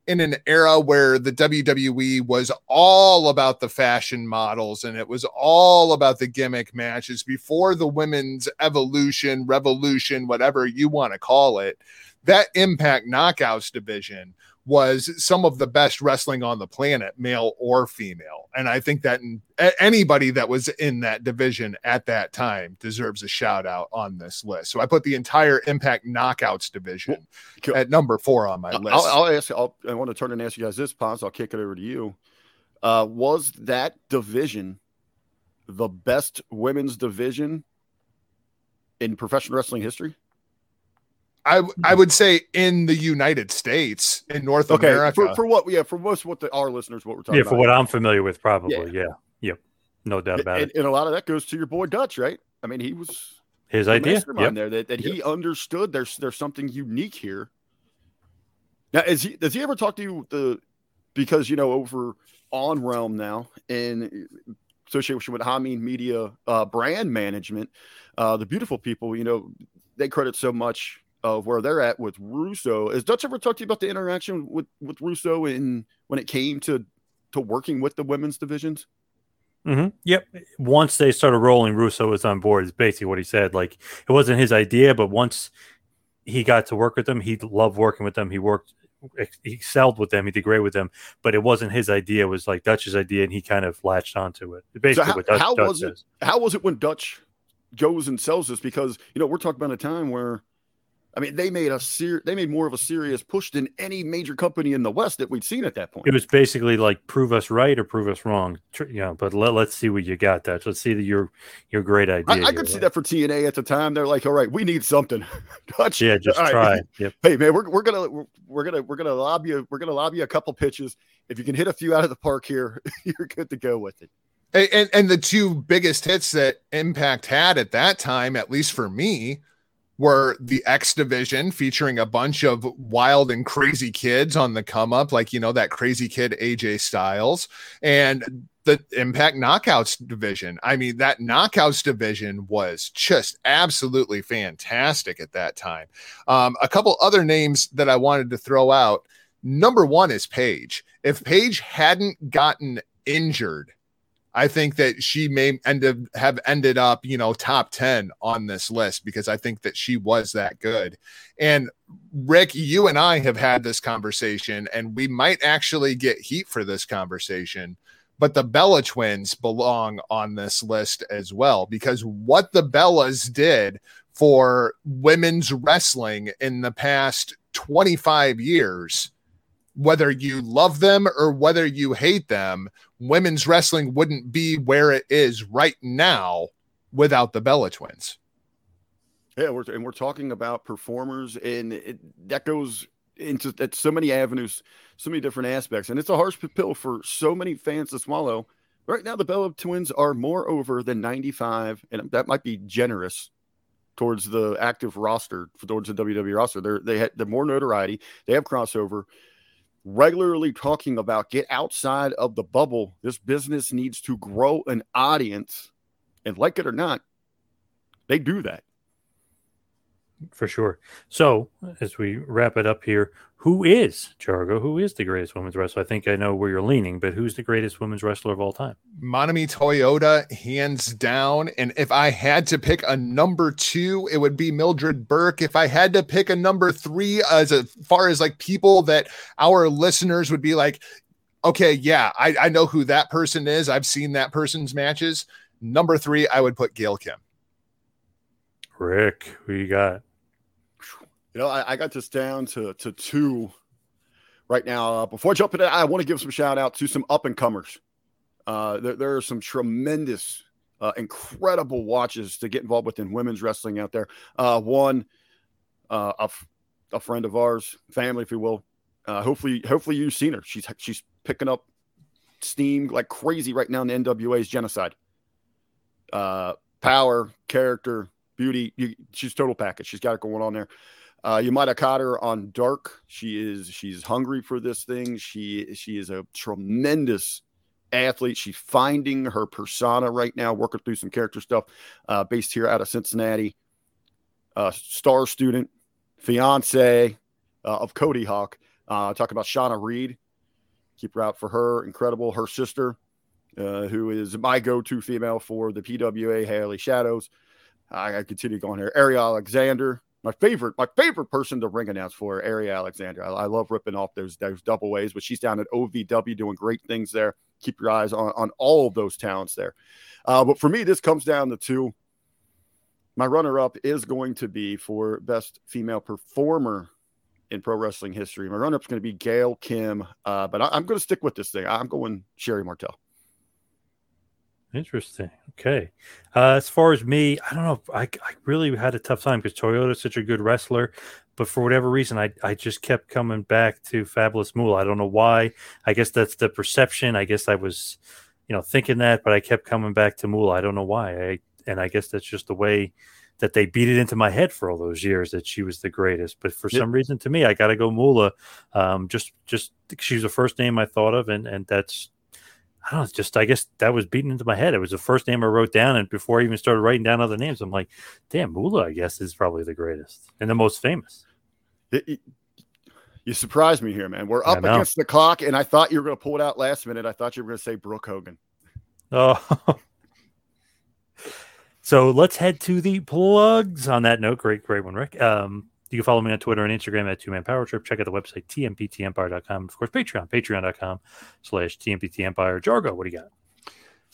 in an era where the WWE was all about the fashion models and it was all about the gimmick matches before the women's evolution, revolution, whatever you want to call it. That Impact Knockouts division was some of the best wrestling on the planet, male or female. And I think that in, anybody that was in that division at that time deserves a shout out on this list. So I put the entire Impact Knockouts division Cool. at number four on my I'll, list. I'll ask. I'll, I want to turn and ask you guys this, Pons. I'll kick it over to you. Uh, was that division the best women's division in professional wrestling history? I I would say in the United States, in North Okay, America. for, for what? Yeah, for most of what the, our listeners, what we're talking yeah, about. for what I'm familiar with, probably. Yeah. Yeah. Yep. No doubt about and, it. and a lot of that goes to your boy Dutch, right? I mean, he was His the idea. mastermind Yep. there that, that he understood there's there's something unique here. Now, is he does he ever talk to you the because you know over on Realm now in association with Hameen Media uh, brand management, uh, the beautiful people, you know, they credit so much of where they're at with Russo. Has Dutch ever talked to you about the interaction with with Russo in when it came to to working with the women's divisions? hmm Yep. Once they started rolling, Russo was on board. Is basically what he said. Like it wasn't his idea, but once he got to work with them, he loved working with them. He worked, he excelled with them. He did great with them. But it wasn't his idea. It was like Dutch's idea, and he kind of latched onto it. Basically, how- what Dutch, how Dutch was it- how was it when Dutch goes and sells this? Because you know we're talking about a time where, I mean, they made a ser- they made more of a serious push than any major company in the West that we'd seen at that point. It was basically like prove us right or prove us wrong. Tr- You know, but let, let's see what you got, Dutch. Let's see that your your great idea. I, I here. could see that for TNA at the time. They're like, all right, we need something. Dutch, Yeah, just all right, try. Yep. Hey man, we're, we're gonna we're, we're gonna we're gonna lob you we're gonna lob you a couple pitches. If you can hit a few out of the park here, you're good to go with it. And, and and the two biggest hits that Impact had at that time, at least for me, were the X division featuring a bunch of wild and crazy kids on the come up, like you know that crazy kid AJ Styles, and the Impact Knockouts division. I mean, that Knockouts division was just absolutely fantastic at that time. Um, a couple other names that I wanted to throw out. Number one is Paige. If Paige hadn't gotten injured I think that she may end up have ended up, you know, top 10 on this list because I think that she was that good. And Rick, you and I have had this conversation, and we might actually get heat for this conversation. But the Bella twins belong on this list as well because what the Bellas did for women's wrestling in the past 25 years, whether you love them or whether you hate them, women's wrestling wouldn't be where it is right now without the Bella twins. Yeah, we're, and we're talking about performers, and it, that goes into at so many avenues, so many different aspects, and it's a harsh pill for so many fans to swallow. Right now, the Bella Twins are more over than 95, and that might be generous towards the active roster, for towards the WWE roster. They're they had they're more notoriety, they have crossover. Regularly talking about get outside of the bubble. This business needs to grow an audience, and like it or not, they do that. for sure. So, as we wrap it up here, who is Jargo? Who is the greatest women's wrestler? I think I know where you're leaning, but who's the greatest women's wrestler of all time? Manami Toyota, hands down. And if I had to pick a number two, it would be Mildred Burke. If I had to pick a number three, as far as like people that our listeners would be like, okay, yeah, I, I know who that person is. I've seen that person's matches. Number three, I would put Gail Kim. Rick, who you got? You know, I, I got this down to to two right now. Uh, before jumping in, I want to give some shout out to some up and comers. Uh, there, there are some tremendous, uh, incredible watches to get involved with in women's wrestling out there. Uh, one, uh, a, f- a friend of ours, family, if you will. Uh, hopefully, hopefully you've seen her. She's she's picking up steam like crazy right now in the NWA's genocide. Power, character, beauty. You, she's total package. She's got it going on there. Uh, you might have caught her on Dark. She is she's hungry for this thing. She she is a tremendous athlete. She's finding her persona right now, working through some character stuff. Uh, based here out of Cincinnati, uh, star student, fiance uh, of Cody Hawk. Uh, talk about Shauna Reid. Keep her out for her. Incredible. Her sister, uh, who is my go-to female for the PWA Haley Shadows. I, I continue going here. Ari Alexander, my favorite, my favorite person to ring announce for Ari Alexander. I, I, love ripping off those those double ways, but she's down at OVW doing great things there. Keep your eyes on on all of those talents there. Uh, but for me, this comes down to two. My runner up is going to be for best female performer in pro wrestling history. My runner up is going to be Gail Kim, uh, but I, am going to stick with this thing. I'm going Sherri Martel. Interesting. Okay. Uh, as far as me, I don't know. I, I really had a tough time because Toyota is such a good wrestler, but for whatever reason, I, I just kept coming back to Fabulous Moolah. I don't know why. I guess that's the perception. I guess I was, you know, thinking that, but I kept coming back to Moolah. I don't know why. I and I guess that's just the way that they beat it into my head for all those years that she was the greatest. But for yep. some reason, to me, I got to go Moolah. Um, just just she was the first name I thought of, and and that's I don't know, just I guess that was beaten into my head. It was the first name I wrote down, and before I even started writing down other names, I'm like, damn, Moolah, I guess is probably the greatest and the most famous. It, it, you surprised me here, man. We're up against the clock, and I thought you were going to pull it out last minute. I thought you were going to say Brooke Hogan. Oh. so let's head to the plugs. On that note, great, great one, Rick. Um, you can follow me on Twitter and Instagram at Two Man Power Trip. Check out the website, tmptempire.com. Of course, Patreon, patreon.com slash tmptempire. Jargo, what do you got?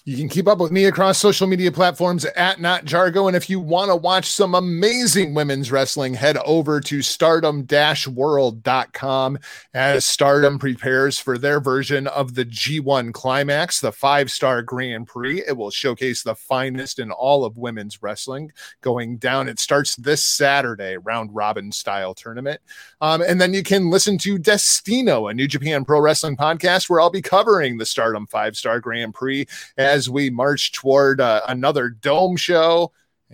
You can keep up with me across social media platforms at Not Jargo. And if you want to watch some amazing women's wrestling, head over to stardom world.com as Stardom prepares for their version of the G1 Climax, the five star Grand Prix. It will showcase the finest in all of women's wrestling going down. It starts this Saturday, round robin style tournament. Um, and then you can listen to Destino, a New Japan Pro Wrestling podcast, where I'll be covering the Stardom five star Grand Prix as we march toward uh, another dome show.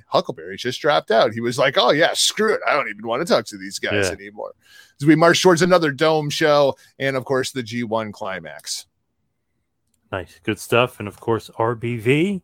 Huckleberry just dropped out. He was like, "Oh yeah, screw it. I don't even want to talk to these guys yeah. anymore." As we march towards another dome show, and of course the G1 climax. Nice, good stuff, and of course RBV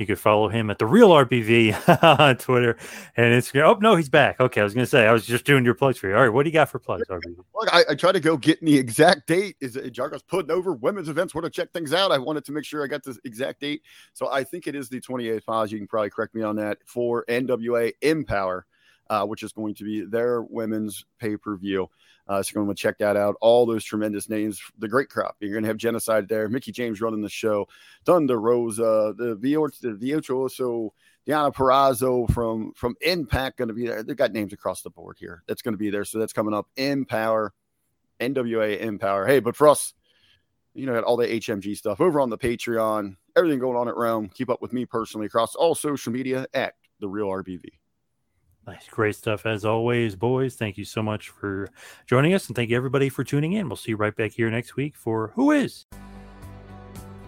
you could follow him at the real RBV on Twitter and Instagram. Oh no, he's back. Okay, I was to say I was just doing your plugs for you. All right, what do you got for plugs, RBV? Look, I, I try to go get the exact date. Is Jargo's putting over women's events? Want to check things out? I wanted to make sure I got the exact date. So I think it is the 28th. Paz. You can probably correct me on that for NWA Empower, uh, which is going to be their women's pay per view. Uh, so you're going to check that out. All those tremendous names, the great crop. You're going to have Jennacide there. Mickie James running the show. Thunder Rosa, the Viocho, so Deonna Purrazzo from from Impact going to be there. They've got names across the board here. That's going to be there. So that's coming up. Empower, NWA Empower. Hey, but for us, you know, got all the HMG stuff over on the Patreon, everything going on at Realm. Keep up with me personally across all social media at the Real RBV. Nice. Great stuff as always, boys. Thank you so much for joining us and thank you everybody for tuning in. We'll see you right back here next week for Who Is.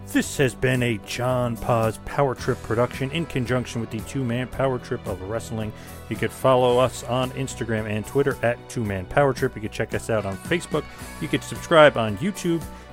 This has been a John Paz Power Trip production in conjunction with the Two Man Power Trip of Wrestling. You could follow us on Instagram and Twitter at Two Man Power Trip. You could check us out on Facebook. You could subscribe on YouTube.